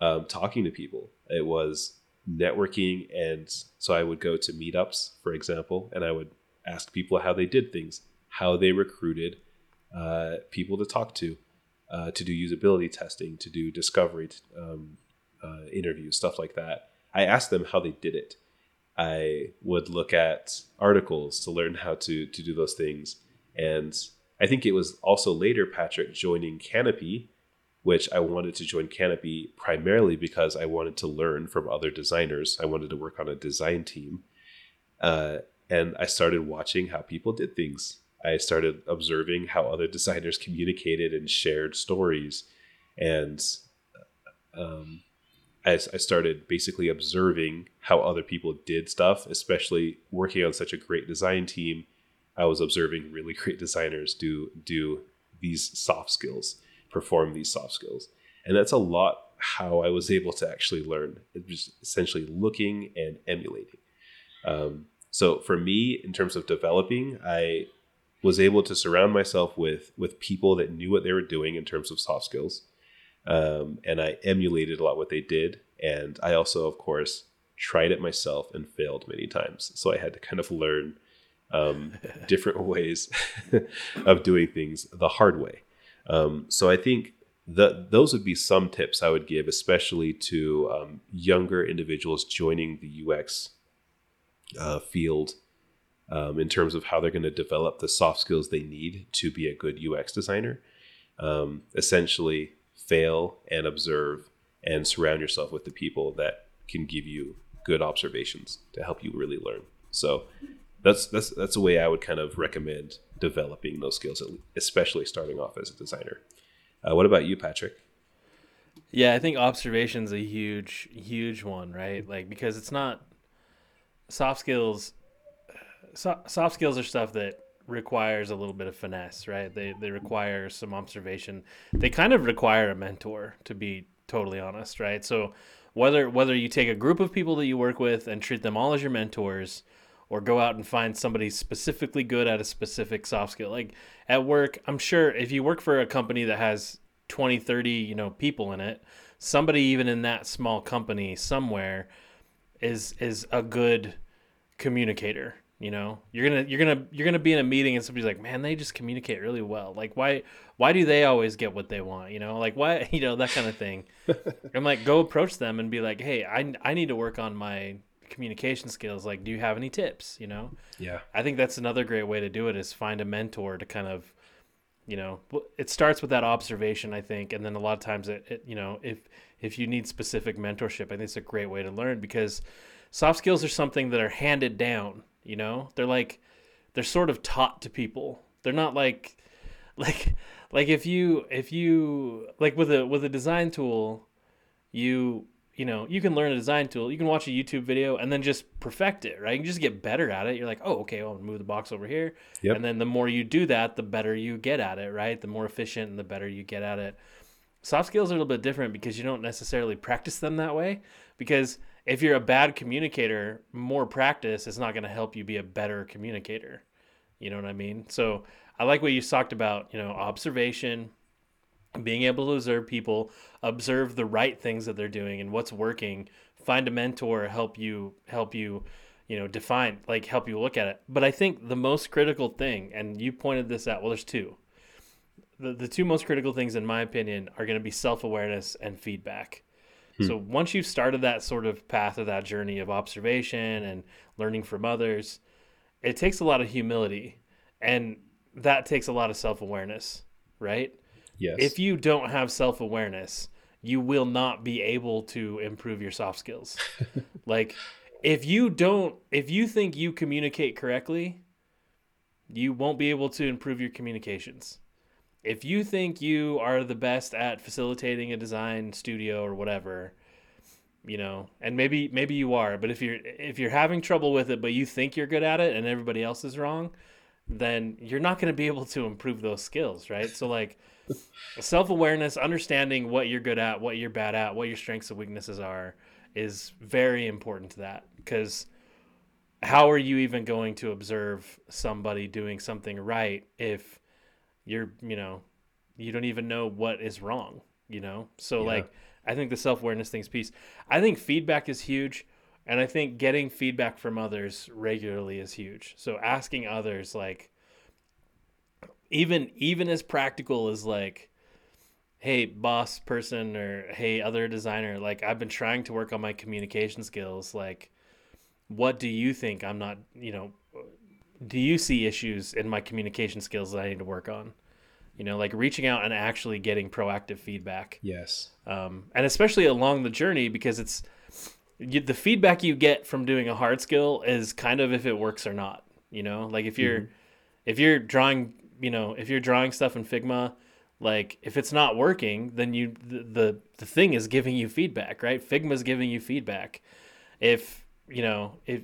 um, talking to people. It was networking, and so I would go to meetups, for example, and I would ask people how they did things, how they recruited uh, people to talk to, uh, to do usability testing, to do discovery, um, uh, interviews, stuff like that. I asked them how they did it. I would look at articles to learn how to to do those things, and I think it was also later Patrick joining Canopy, which I wanted to join Canopy primarily because I wanted to learn from other designers. I wanted to work on a design team, uh, and I started watching how people did things. I started observing how other designers communicated and shared stories, and um, I, I started basically observing how other people did stuff, especially working on such a great design team. I was observing really [laughs] great designers do do these soft skills, perform these soft skills, and that's a lot how I was able to actually learn. It was essentially looking and emulating. Um, so for me, in terms of developing, I was able to surround myself with with people that knew what they were doing in terms of soft skills um, and I emulated a lot what they did. And I also, of course, tried it myself and failed many times. So I had to kind of learn um, [laughs] different ways [laughs] of doing things the hard way. Um, so I think that those would be some tips I would give, especially to um, younger individuals joining the UX uh, field um, in terms of how they're going to develop the soft skills they need to be a good UX designer. Um, essentially, fail and observe and surround yourself with the people that can give you good observations to help you really learn. So that's that's that's a way I would kind of recommend developing those skills, especially starting off as a designer. Uh, what about you, Patrick? Yeah, I think observation's a huge, huge one, right? Like because it's not soft skills. So, soft skills are stuff that requires a little bit of finesse, right? They they require some observation. They kind of require a mentor, to be totally honest, right? So whether whether you take a group of people that you work with and treat them all as your mentors, or go out and find somebody specifically good at a specific soft skill. Like at work, I'm sure if you work for a company that has 20, 30, you know, people in it, somebody even in that small company somewhere is is a good communicator you know, you're gonna you're gonna you're gonna be in a meeting and somebody's like, man, they just communicate really well. Like, why why do they always get what they want? You know, like why [laughs] you know that kind of thing. [laughs] I'm like, go approach them and be like, hey, I I need to work on my communication skills. Like, do you have any tips? You know. Yeah. I think that's another great way to do it is find a mentor to kind of, you know, it starts with that observation, I think, and then a lot of times it, it you know, if if you need specific mentorship, I think it's a great way to learn because soft skills are something that are handed down you know? They're like they're sort of taught to people. They're not like [laughs] like like if you if you like with a with a design tool you you know you can learn a design tool. You can watch a youtube video and then just perfect it right? You can just get better at it. You're like oh okay i'll move the box over here. Yep. and then the more you do that the better you get at it right? The more efficient and the better you get at it. Soft skills are a little bit different because you don't necessarily practice them that way because if you're a bad communicator, more practice is not going to help you be a better communicator. You know what I mean? So I like what you talked about, you know, observation, being able to observe people, observe the right things that they're doing and what's working, find a mentor, help you help you, you know, define, like help you look at it. But I think the most critical thing, and you pointed this out, well, there's two. The, the two most critical things, in my opinion, are going to be self awareness and feedback. Hmm. So once you've started that sort of path of that journey of observation and learning from others, it takes a lot of humility and that takes a lot of self-awareness, right? Yes. If you don't have self-awareness, you will not be able to improve your soft skills. [laughs] like if you don't if you think you communicate correctly, you won't be able to improve your communications. If you think you are the best at facilitating a design studio or whatever, you know, and maybe maybe you are, but if you're if you're having trouble with it but you think you're good at it and everybody else is wrong, then you're not going to be able to improve those skills, right? So like self-awareness, understanding what you're good at, what you're bad at, what your strengths and weaknesses are is very important to that because how are you even going to observe somebody doing something right if you're, you know, you don't even know what is wrong, you know? So Yeah. like I think the self-awareness thing's piece. I think feedback is huge. And I think getting feedback from others regularly is huge. So asking others like even even as practical as like hey boss person or hey other designer like I've been trying to work on my communication skills like what do you think I'm not, you know, do you see issues in my communication skills that I need to work on? You know, like reaching out and actually getting proactive feedback. Yes. um, and especially along the journey because it's you, the feedback you get from doing a hard skill is kind of if it works or not you know? Like if you're if you're drawing you know if you're drawing stuff in figma like if it's not working then you the the, the thing is giving you feedback right? Figma's giving you feedback. If you know if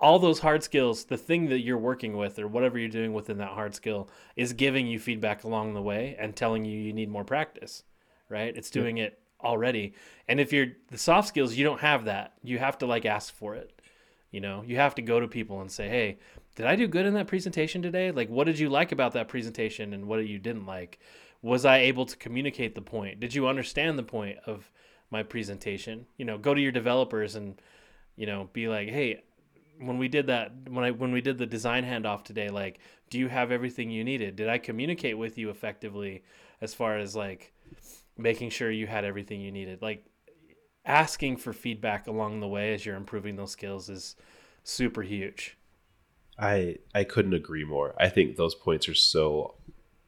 all those hard skills the thing that you're working with or whatever you're doing within that hard skill is giving you feedback along the way and telling you you need more practice right? It's doing it already. And if you're the soft skills you don't have that. You have to like ask for it you know? You have to go to people and say hey did i do good in that presentation today? Like what did you like about that presentation and what you didn't like? Was i able to communicate the point? Did you understand the point of my presentation? You know go to your developers and you know be like hey when we did that when i when we did the design handoff today like do you have everything you needed did i communicate with you effectively as far as like making sure you had everything you needed like asking for feedback along the way as you're improving those skills is super huge I I couldn't agree more. I think those points are so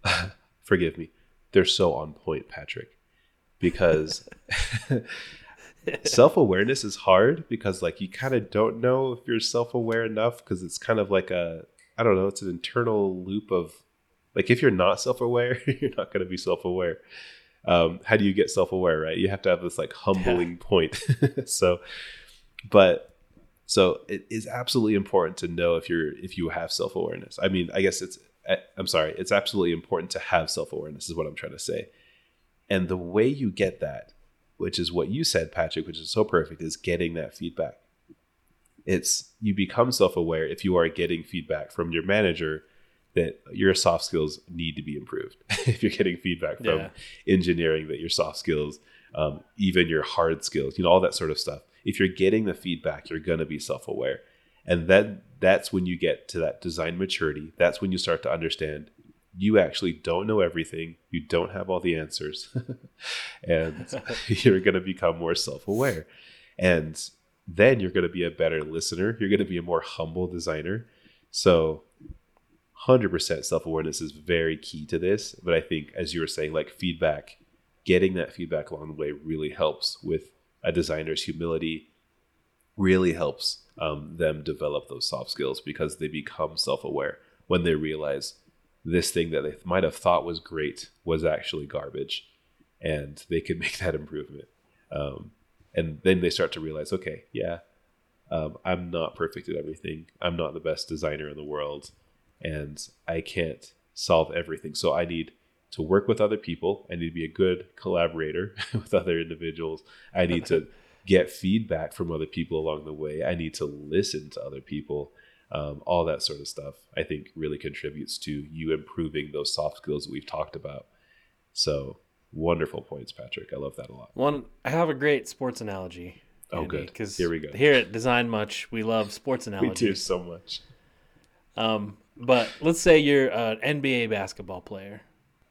[laughs] forgive me. They're so on point, Patrick. Because [laughs] self-awareness is hard because like you kind of don't know if you're self-aware enough because it's kind of like a I don't know, it's an internal loop of like if you're not self-aware, [laughs] you're not going to be self-aware. Um, how do you get self-aware, right? You have to have this like humbling [laughs] point. [laughs] so but so it is absolutely important to know if you're if you have self-awareness. I mean, I guess it's I'm sorry, it's absolutely important to have self-awareness is what I'm trying to say. And the way you get that, which is what you said, Patrick, which is so perfect, is getting that feedback. It's you become self-aware if you are getting feedback from your manager that your soft skills need to be improved. [laughs] if you're getting feedback from Yeah. engineering that your soft skills, um, even your hard skills, you know, all that sort of stuff. If you're getting the feedback, you're going to be self-aware, and then that's when you get to that design maturity. That's when you start to understand you actually don't know everything. You don't have all the answers, [laughs] and [laughs] you're going to become more self-aware, and then you're going to be a better listener. You're going to be a more humble designer. So 100% self-awareness is very key to this but i think as you were saying like feedback getting that feedback along the way really helps with a designer's humility really helps um, them develop those soft skills because they become self-aware when they realize this thing that they might have thought was great was actually garbage and they could [laughs] make that improvement um, and then they start to realize okay yeah um, i'm not perfect at everything i'm not the best designer in the world and I can't solve everything. So I need to work with other people. I need to be a good collaborator [laughs] with other individuals. I need to [laughs] get feedback from other people along the way. I need to listen to other people. Um, all that sort of stuff, I think, really contributes to you improving those soft skills that we've talked about. So wonderful points, Patrick. I love that a lot. One, I have a great sports analogy. Oh, good. Because Here we go. Here at Design Much, we love sports [laughs] We analogies. do so much. Um, but let's say you're an NBA basketball player,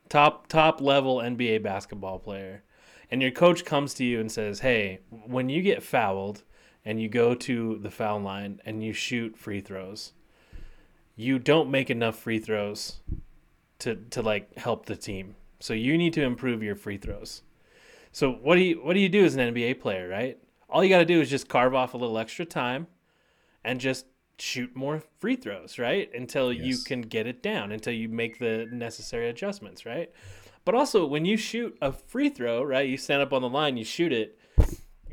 top top level NBA basketball player, and your coach comes to you and says, "Hey, when you get fouled and you go to the foul line and you shoot free throws, you don't make enough free throws to to like help the team. So you need to improve your free throws." So what do you what do you do as an NBA player, right? All you got to do is just carve off a little extra time and just shoot more free throws, right? Until you can get it down, until you make the necessary adjustments, right? But also when you shoot a free throw, right? You stand up on the line, you shoot it,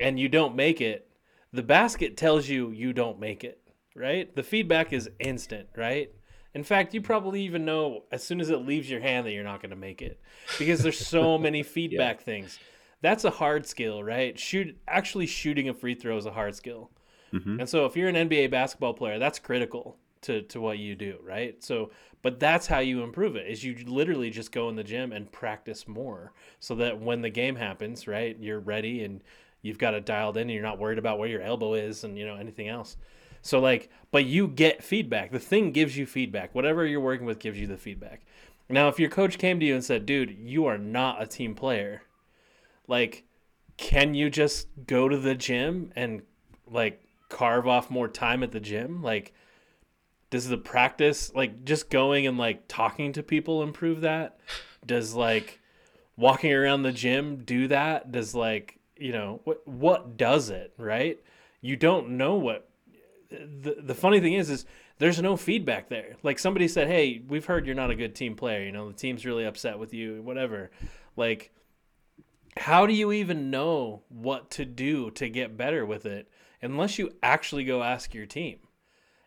and you don't make it, the basket tells you you don't make it, right? The feedback is instant, right? In fact, you probably even know as soon as it leaves your hand that you're not going to make it because there's so [laughs] many feedback things. That's a hard skill, right? Shoot actually shooting a free throw is a hard skill. Mm-hmm. And so if you're an NBA basketball player, that's critical to, to what you do, right? So but that's how you improve it is you literally just go in the gym and practice more so that when the game happens, right, you're ready and you've got it dialed in and you're not worried about where your elbow is and you know anything else. So like but you get feedback. The thing gives you feedback. Whatever you're working with gives you the feedback. Now if your coach came to you and said, "Dude, you are not a team player." Like can you just go to the gym and like carve off more time at the gym? Like does the practice like just going and like talking to people improve that? Does like walking around the gym do that? Does like, you know, what what does it, right? You don't know what the the funny thing is is there's no feedback there. Like somebody said, "Hey, we've heard you're not a good team player, you know, the team's really upset with you, whatever." Like how do you even know what to do to get better with it unless you actually go ask your team?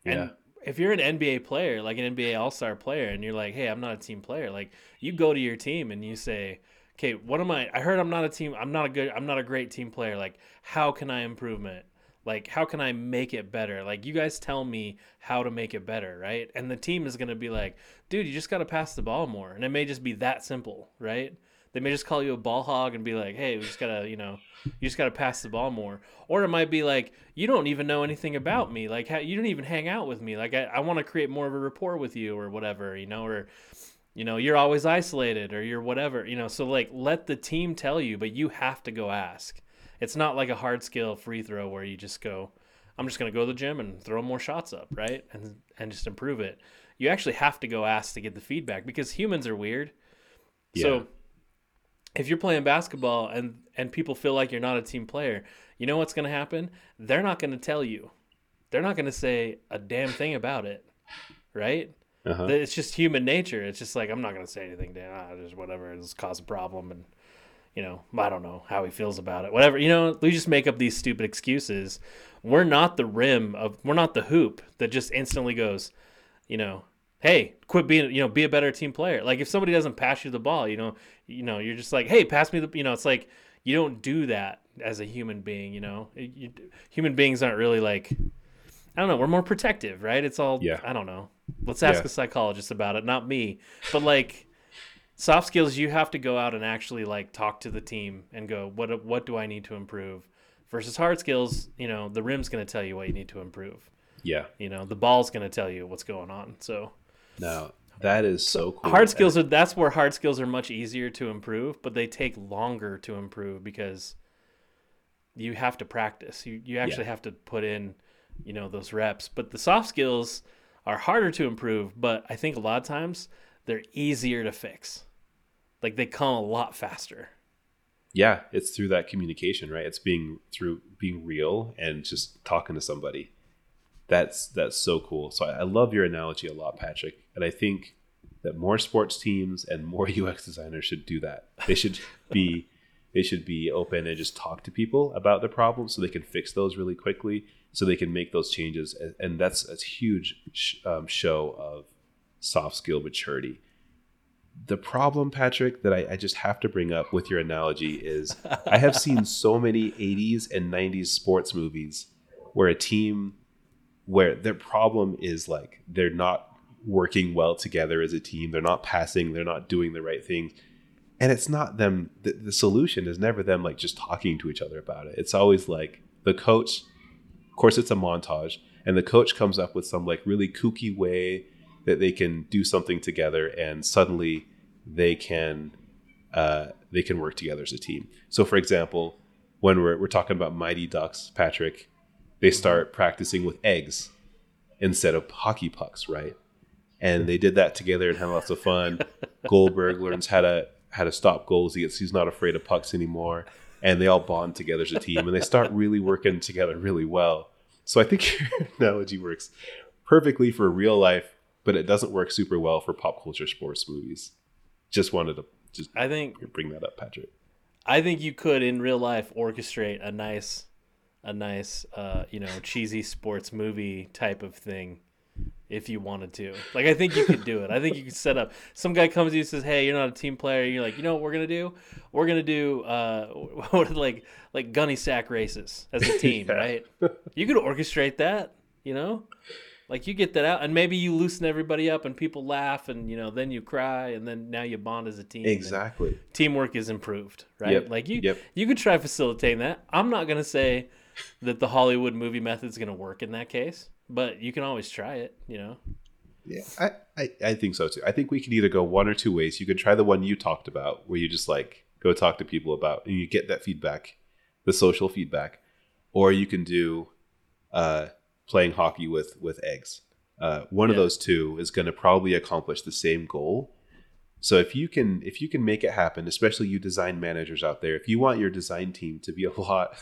Yeah. And if you're an NBA player, like an NBA All Star player, and you're like, "Hey, I'm not a team player," like you go to your team and you say, "Okay, what am I? I heard I'm not a team. I'm not a good. I'm not a great team player. Like, how can I improve it? Like, how can I make it better? Like, you guys tell me how to make it better, right? And the team is gonna be like, "Dude, you just gotta pass the ball more," and it may just be that simple, right? They may just call you a ball hog and be like, "Hey, we just gotta, you know, you just gotta pass the ball more." Or it might be like, "You don't even know anything about me. Like, you don't even hang out with me. Like, I, I want to create more of a rapport with you, or whatever, you know, or." You know, you're always isolated or you're whatever, you know. So, like, let the team tell you, but you have to go ask. It's not like a hard skill free throw where you just go, I'm just going to go to the gym and throw more shots up, right? And, and just improve it. You actually have to go ask to get the feedback because humans are weird. Yeah. So, if you're playing basketball and and people feel like you're not a team player, you know what's going to happen? They're not going to tell you. They're not going to say a damn thing about it, right? Uh-huh. It's just human nature. It's just like I'm not going to say anything. Dan. Ah, just whatever. It's cause a problem, and you know I don't know how he feels about it. Whatever. You know, we just make up these stupid excuses. We're not the rim of. We're not the hoop that just instantly goes. You know, hey, quit being. You know, be a better team player. Like if somebody doesn't pass you the ball, you know, you know, you're just like, hey, pass me the. You know, it's like you don't do that as a human being. You know, you, human beings aren't really like. I don't know. We're more protective, right? It's all. Yeah. I don't know. Let's ask Yeah. a psychologist about it, not me. But like soft skills, you have to go out and actually like talk to the team and go, what what do I need to improve? Versus hard skills, you know, the rim's going to tell you what you need to improve. Yeah. You know, the ball's going to tell you what's going on. So Now that is so cool. hard skills are that's where hard skills are much easier to improve, but they take longer to improve because you have to practice. You you actually have to put in, you know, those reps. But the soft skills are harder to improve, but I think a lot of times they're easier to fix. Like they come a lot faster. yeah, it's through that communication, right? It's being through being real and just talking to somebody. That's that's so cool. So I, love your analogy a lot, Patrick, and I think that more sports teams and more [laughs] UX designers should do that. They should be [laughs] they should be open and just talk to people about the problems so they can fix those really quickly, so they can make those changes. And, that's a huge sh- um, show of soft skill maturity the problem, Patrick, that I, I just have to bring up with your analogy is I have [laughs] seen so many 80s and 90s sports movies where a team, where their problem is like they're not working well together as a team, they're not passing, they're not doing the right things. And it's not them, the, the solution is never them like just talking to each other about it. It's always like the coach, course, it's a montage, and the coach comes up with some like really kooky way that they can do something together and suddenly they can uh, they can work together as a team. So for example when we're, we're talking about mighty ducks patrick they start practicing with eggs instead of hockey pucks right? And they did that together and had lots of fun. [laughs] Goldberg learns how to how to stop goals. He gets he's not afraid of pucks anymore, and they all bond together as a team, and they start really working together really well. So I think [laughs] your analogy works perfectly for real life, but it doesn't work super well for pop culture sports movies. Just wanted to just I think bring that up, Patrick. I think you could in real life orchestrate a nice a nice uh, you know, cheesy sports movie type of thing if you wanted to. Like I think you could do it. I think you could set up some guy comes to you and says, Hey, you're not a team player, you're like, you know what we're gonna do? We're gonna do uh [laughs] what like like gunny sack races as a [laughs] team, Yeah. right? You could orchestrate that, you know? Like you get that out and maybe you loosen everybody up and people laugh and you know, then you cry and then now you bond as a team. Exactly. teamwork is improved, right? Yep, Like you, yep. you could try facilitating that. I'm not gonna say that the Hollywood movie method's gonna work in that case, but you can always try it. You know, Yeah, I, I, I think so too. I think we can either go one or two ways. You could try the one you talked about, where you just like go talk to people about and you get that feedback, the social feedback, or you can do uh, playing hockey with with eggs. Uh, one of those two is going to probably accomplish the same goal. So if you can if you can make it happen, especially you design managers out there, if you want your design team to be a [laughs] lot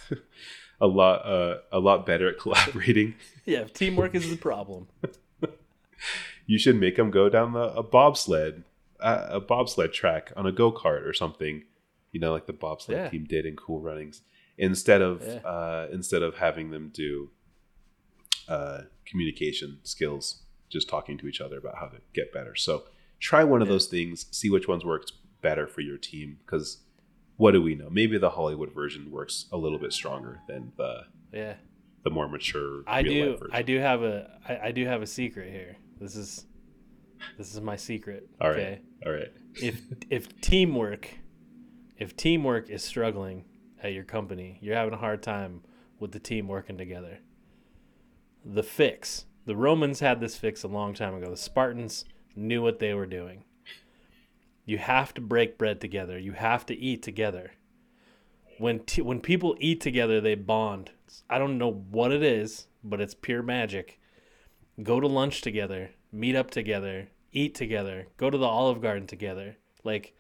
a lot uh, a lot better at [laughs] collaborating, yeah. Teamwork is the problem, [laughs] you should make them go down the, a bobsled uh, a bobsled track on a go-kart or something you know like the bobsled Yeah. team did in cool runnings instead of Yeah. uh, instead of having them do uh, communication skills just talking to each other about how to get better so try one of those things see which ones works better for your team because what do we know maybe the hollywood version works a little bit stronger than the yeah. the more mature I real do. life version. I do have a. I, I do have a secret here. This is. This is my secret. all right Okay. all right If if teamwork, if teamwork is struggling at your company, you're having a hard time with the team working together. The fix. The Romans had this fix a long time ago. The Spartans knew what they were doing. You have to break bread together. You have to eat together. When t- when people eat together, they bond. I don't know what it is, but it's pure magic. Go to lunch together, meet up together, eat together, go to the Olive Garden together. Like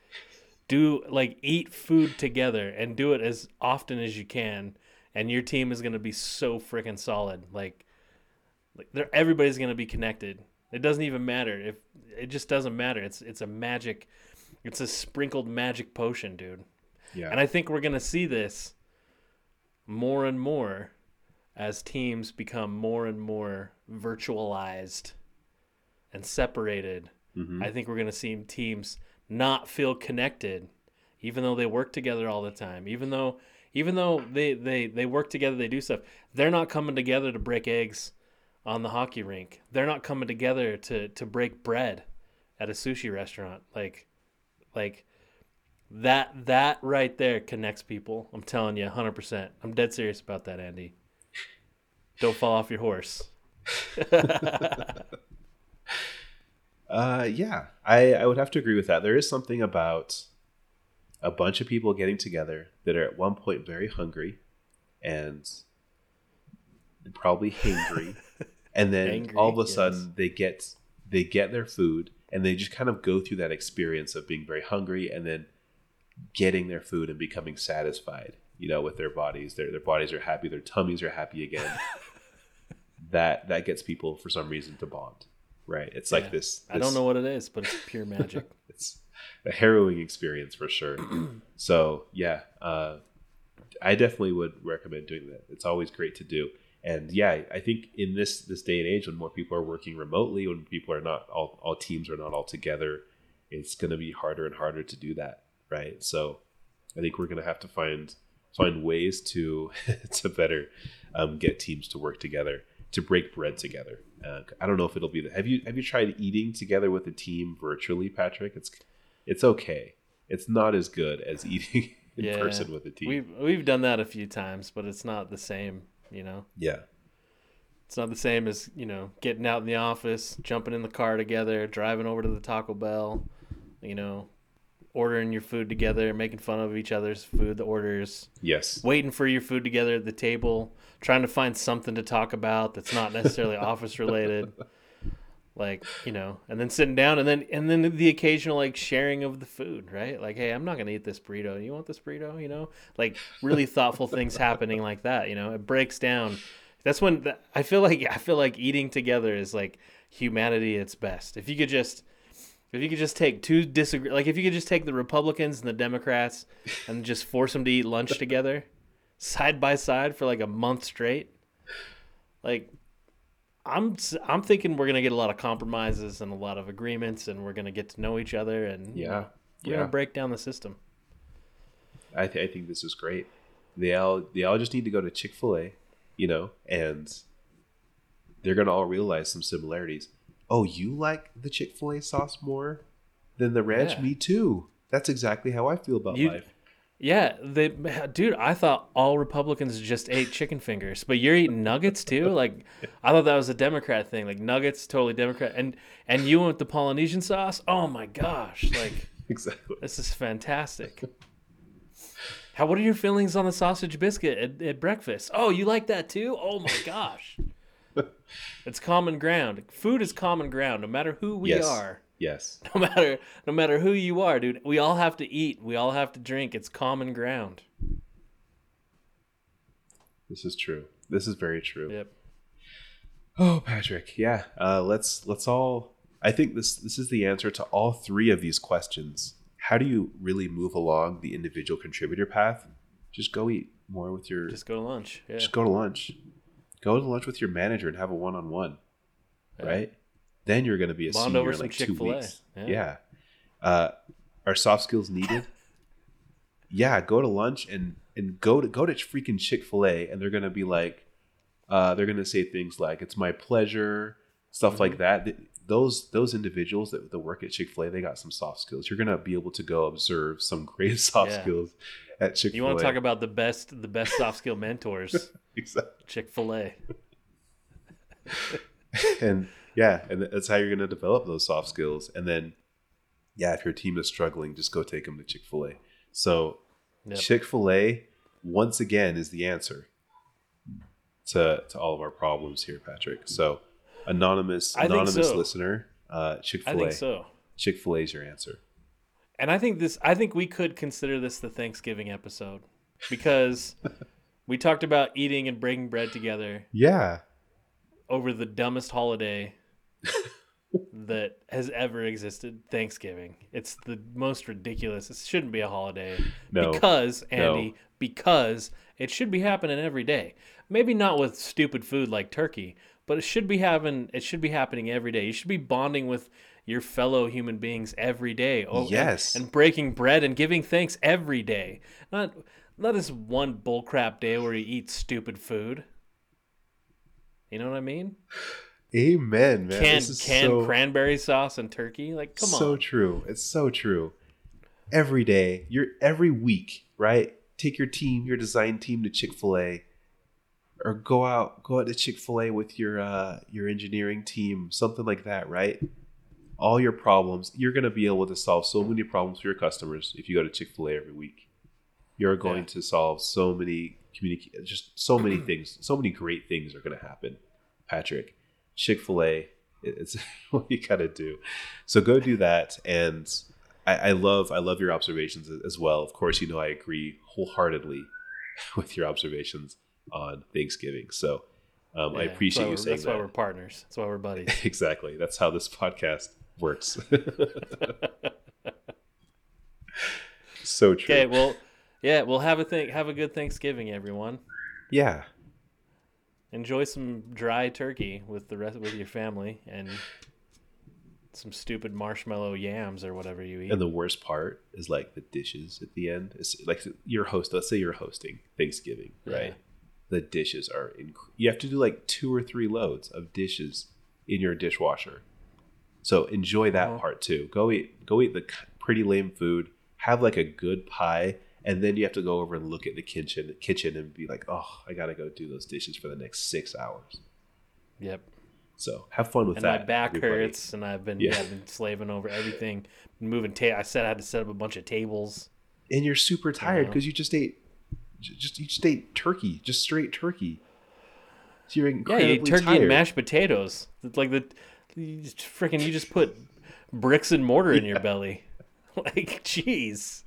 do like eat food together and do it as often as you can and your team is going to be so freaking solid. Like like they're, everybody's going to be connected. It doesn't even matter if it just doesn't matter. It's it's a magic it's a sprinkled magic potion, dude. yeah And I think we're going to see this more and more as teams become more and more virtualized and separated. Mhm. I think we're going to see teams not feel connected even though they work together all the time. Even though even though they they they work together, they do stuff. They're not coming together to break eggs on the hockey rink. They're not coming together to to break bread at a sushi restaurant. Like like that that right there connects people. I'm telling you 100%. I'm dead serious about that, Andy. Don't fall off your horse. [laughs] Uh, yeah, I, I would have to agree with that. There is something about a bunch of people getting together that are at one point very hungry and probably hangry, [laughs] and then Angry, all of a yes. sudden they get they get their food and they just kind of go through that experience of being very hungry and then getting their food and becoming satisfied. You know, with their bodies, their their bodies are happy, their tummies are happy again. [laughs] that that gets people for some reason to bond, right? It's Yeah. like this, I don't know what it is, but it's pure magic. [laughs] it's a harrowing experience for sure. [clears throat] so yeah, uh, I definitely would recommend doing that. It's always great to do. And yeah, I think in this this day and age, when more people are working remotely, when people are not all all teams are not all together, it's going to be harder and harder to do that, right? So I think we're going to have to find find ways to [laughs] to better um, get teams to work together to break bread together. Uh, I don't know if it'll be the. Have you have you tried eating together with a team virtually, Patrick? It's it's okay. It's not as good as [laughs] eating in Yeah. person with a team. We've we've done that a few times, but it's not the same, you know. yeah, It's not the same as, you know, getting out in the office, jumping in the car together, driving over to the Taco Bell, you know, ordering your food together, making fun of each other's food, the orders, yes, waiting for your food together at the table, trying to find something to talk about that's not necessarily [laughs] office related. Like you know and then sitting down and then and then the occasional like sharing of the food right? Like hey i'm not gonna eat this burrito. You want this burrito you know? Like really [laughs] thoughtful things happening like that you know? It breaks down. That's when th- i feel like i feel like eating together is like humanity at its best. If you could just if you could just take two disagree like if you could just take the republicans and the democrats and just force them to eat lunch together side by side for like a month straight like I'm I'm thinking we're gonna get a lot of compromises and a lot of agreements, and we're gonna get to know each other, and Yeah, we're yeah. gonna break down the system. I, th- I think this is great. They all they all just need to go to Chick Fil A, you know, and they're gonna all realize some similarities. Oh, you like the Chick Fil A sauce more than the ranch? Yeah. Me too. That's exactly how I feel about You- life. Yeah, they, dude, I thought all Republicans just ate chicken fingers, but you're eating nuggets too. Like, I thought that was a Democrat thing. Like nuggets, totally Democrat, and and you went with the Polynesian sauce. Oh my gosh, like [laughs] Exactly. this is fantastic. How? What are your feelings on the sausage biscuit at, at breakfast? Oh, you like that too? Oh my gosh. [laughs] It's common ground. Food is common ground, no matter who we Yes. are. Yes. [laughs] No matter no matter who you are, dude. We all have to eat. We all have to drink. It's common ground. This is true. This is very true. Yep. Oh, Patrick, yeah. Uh, let's let's all. I think this this is the answer to all three of these questions. How do you really move along the individual contributor path? Just go eat more with your. Just go to lunch. Yeah. Just go to lunch. Go to lunch with your manager and have a one on one. Right. Then you're going to be a Bond senior in like two Chick-fil-A. weeks. Yeah. Yeah. Uh, are soft skills needed? [laughs] yeah. Go to lunch and and go to go to freaking Chick Fil A, and they're going to be like, uh, they're going to say things like "It's my pleasure," stuff Mm-hmm. like that. Those those individuals that, that work at Chick Fil A, they got some soft skills. You're going to be able to go observe some great [laughs] soft Yeah. skills at Chick Fil A. You want to talk about the best the best soft skill mentors? [laughs] exactly. Chick Fil A. and yeah, and that's how you're going to develop those soft skills. And then, yeah, if your team is struggling, just go take them to Chick Fil A. So, Yep. Chick Fil A once again is the answer to to all of our problems here, Patrick. So, anonymous anonymous so. listener, uh, Chick I Fil think A. so. Chick Fil A is your answer. And I think this I think we could consider this the Thanksgiving episode because we talked about eating and breaking bread together [laughs] Yeah, over the dumbest holiday [laughs] that has ever existed, Thanksgiving. It's the most ridiculous. It shouldn't be a holiday No. because No. Andy, because it should be happening every day. Maybe not with stupid food like turkey, but it should be having it should be happening every day. You should be bonding with your fellow human beings every day. Oh, and- Yes. and, breaking bread and giving thanks every day. Not not this one bullcrap day where you eat stupid food. You know what I mean? Amen, man. canned this is canned so, cranberry sauce and turkey. Like, come so on. So true. It's so true. Every day, you're every week, right? Take your team, your design team to Chick Fil A, or go out, go out to Chick Fil A with your uh, your engineering team, something like that, right? All your problems, you're gonna be able to solve so many problems for your customers if you go to Chick Fil A every week. You're going Yeah. to solve so many communicate, just so many things, so many great things are gonna happen, Patrick. Chick Fil A, it's [laughs] what you gotta do. So go do that, and I, I love I love your observations as well. Of course, you know I agree wholeheartedly [laughs] with your observations on Thanksgiving. So um, I appreciate you saying we're, That's why we're partners. That's why we're buddies. [laughs] exactly. That's how this podcast works. so true. okay, well, yeah, we'll have a thing. Have a good Thanksgiving, everyone. yeah. Enjoy some dry turkey with the rest with your family and some stupid marshmallow yams or whatever you eat. And the worst part is like the dishes at the end. It's like you're host. Let's say you're hosting Thanksgiving, right? Yeah. The dishes are. Inc- you have to do like two or three loads of dishes in your dishwasher. So enjoy that Uh-huh. part too. Go eat. Go eat the pretty lame food. Have like a good pie, and then you have to go over and look at the kitchen kitchen and be like, oh, I gotta go do those dishes for the next six hours. yep. So have fun with And that. my back everybody. hurts, and I've been Yeah. yeah. I've been slaving over everything, been moving. Ta- I said I had to set up a bunch of tables. and you're super tired because you just ate just you just ate turkey, just straight turkey. So you're Yeah, incredibly you eat turkey tired. and mashed potatoes. It's Like the You just freaking you just put bricks and mortar in your belly. [laughs] Like, jeez.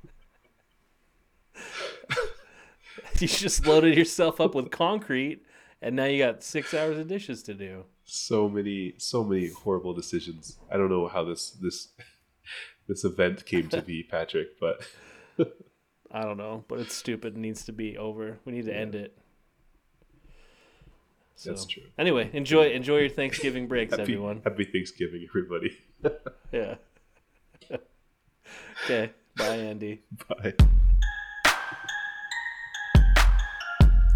[laughs] you just loaded yourself up with concrete and now you got six hours of dishes to do. So many, so many horrible decisions. I don't know how this this [laughs] this event came to be, Patrick, but [laughs] I don't know, but it's stupid. It needs to be over. We need to end it. So, That's true. Anyway, enjoy enjoy your Thanksgiving breaks, happy, everyone. happy Thanksgiving, everybody. Yeah. okay. Bye, Andy. Bye.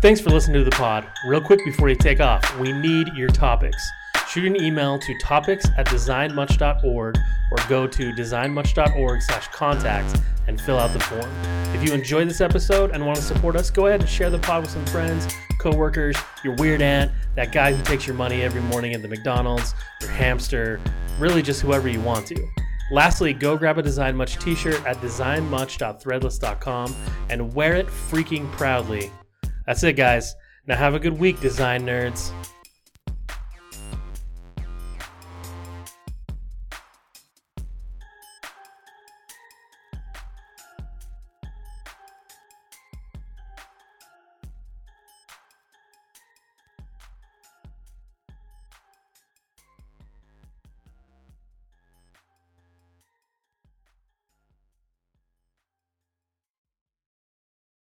Thanks for listening to the pod. Real quick before you take off, we need your topics. Shoot an email to topics at designmuch.org or go to designmuch.org slash contact and fill out the form. If you enjoyed this episode and want to support us, go ahead and share the pod with some friends, coworkers, your weird aunt, that guy who takes your money every morning at the McDonald's, your hamster, really just whoever you want to. Lastly, go grab a Design Much t-shirt at designmuch.threadless.com and wear it freaking proudly. That's it, guys. Now have a good week, design nerds.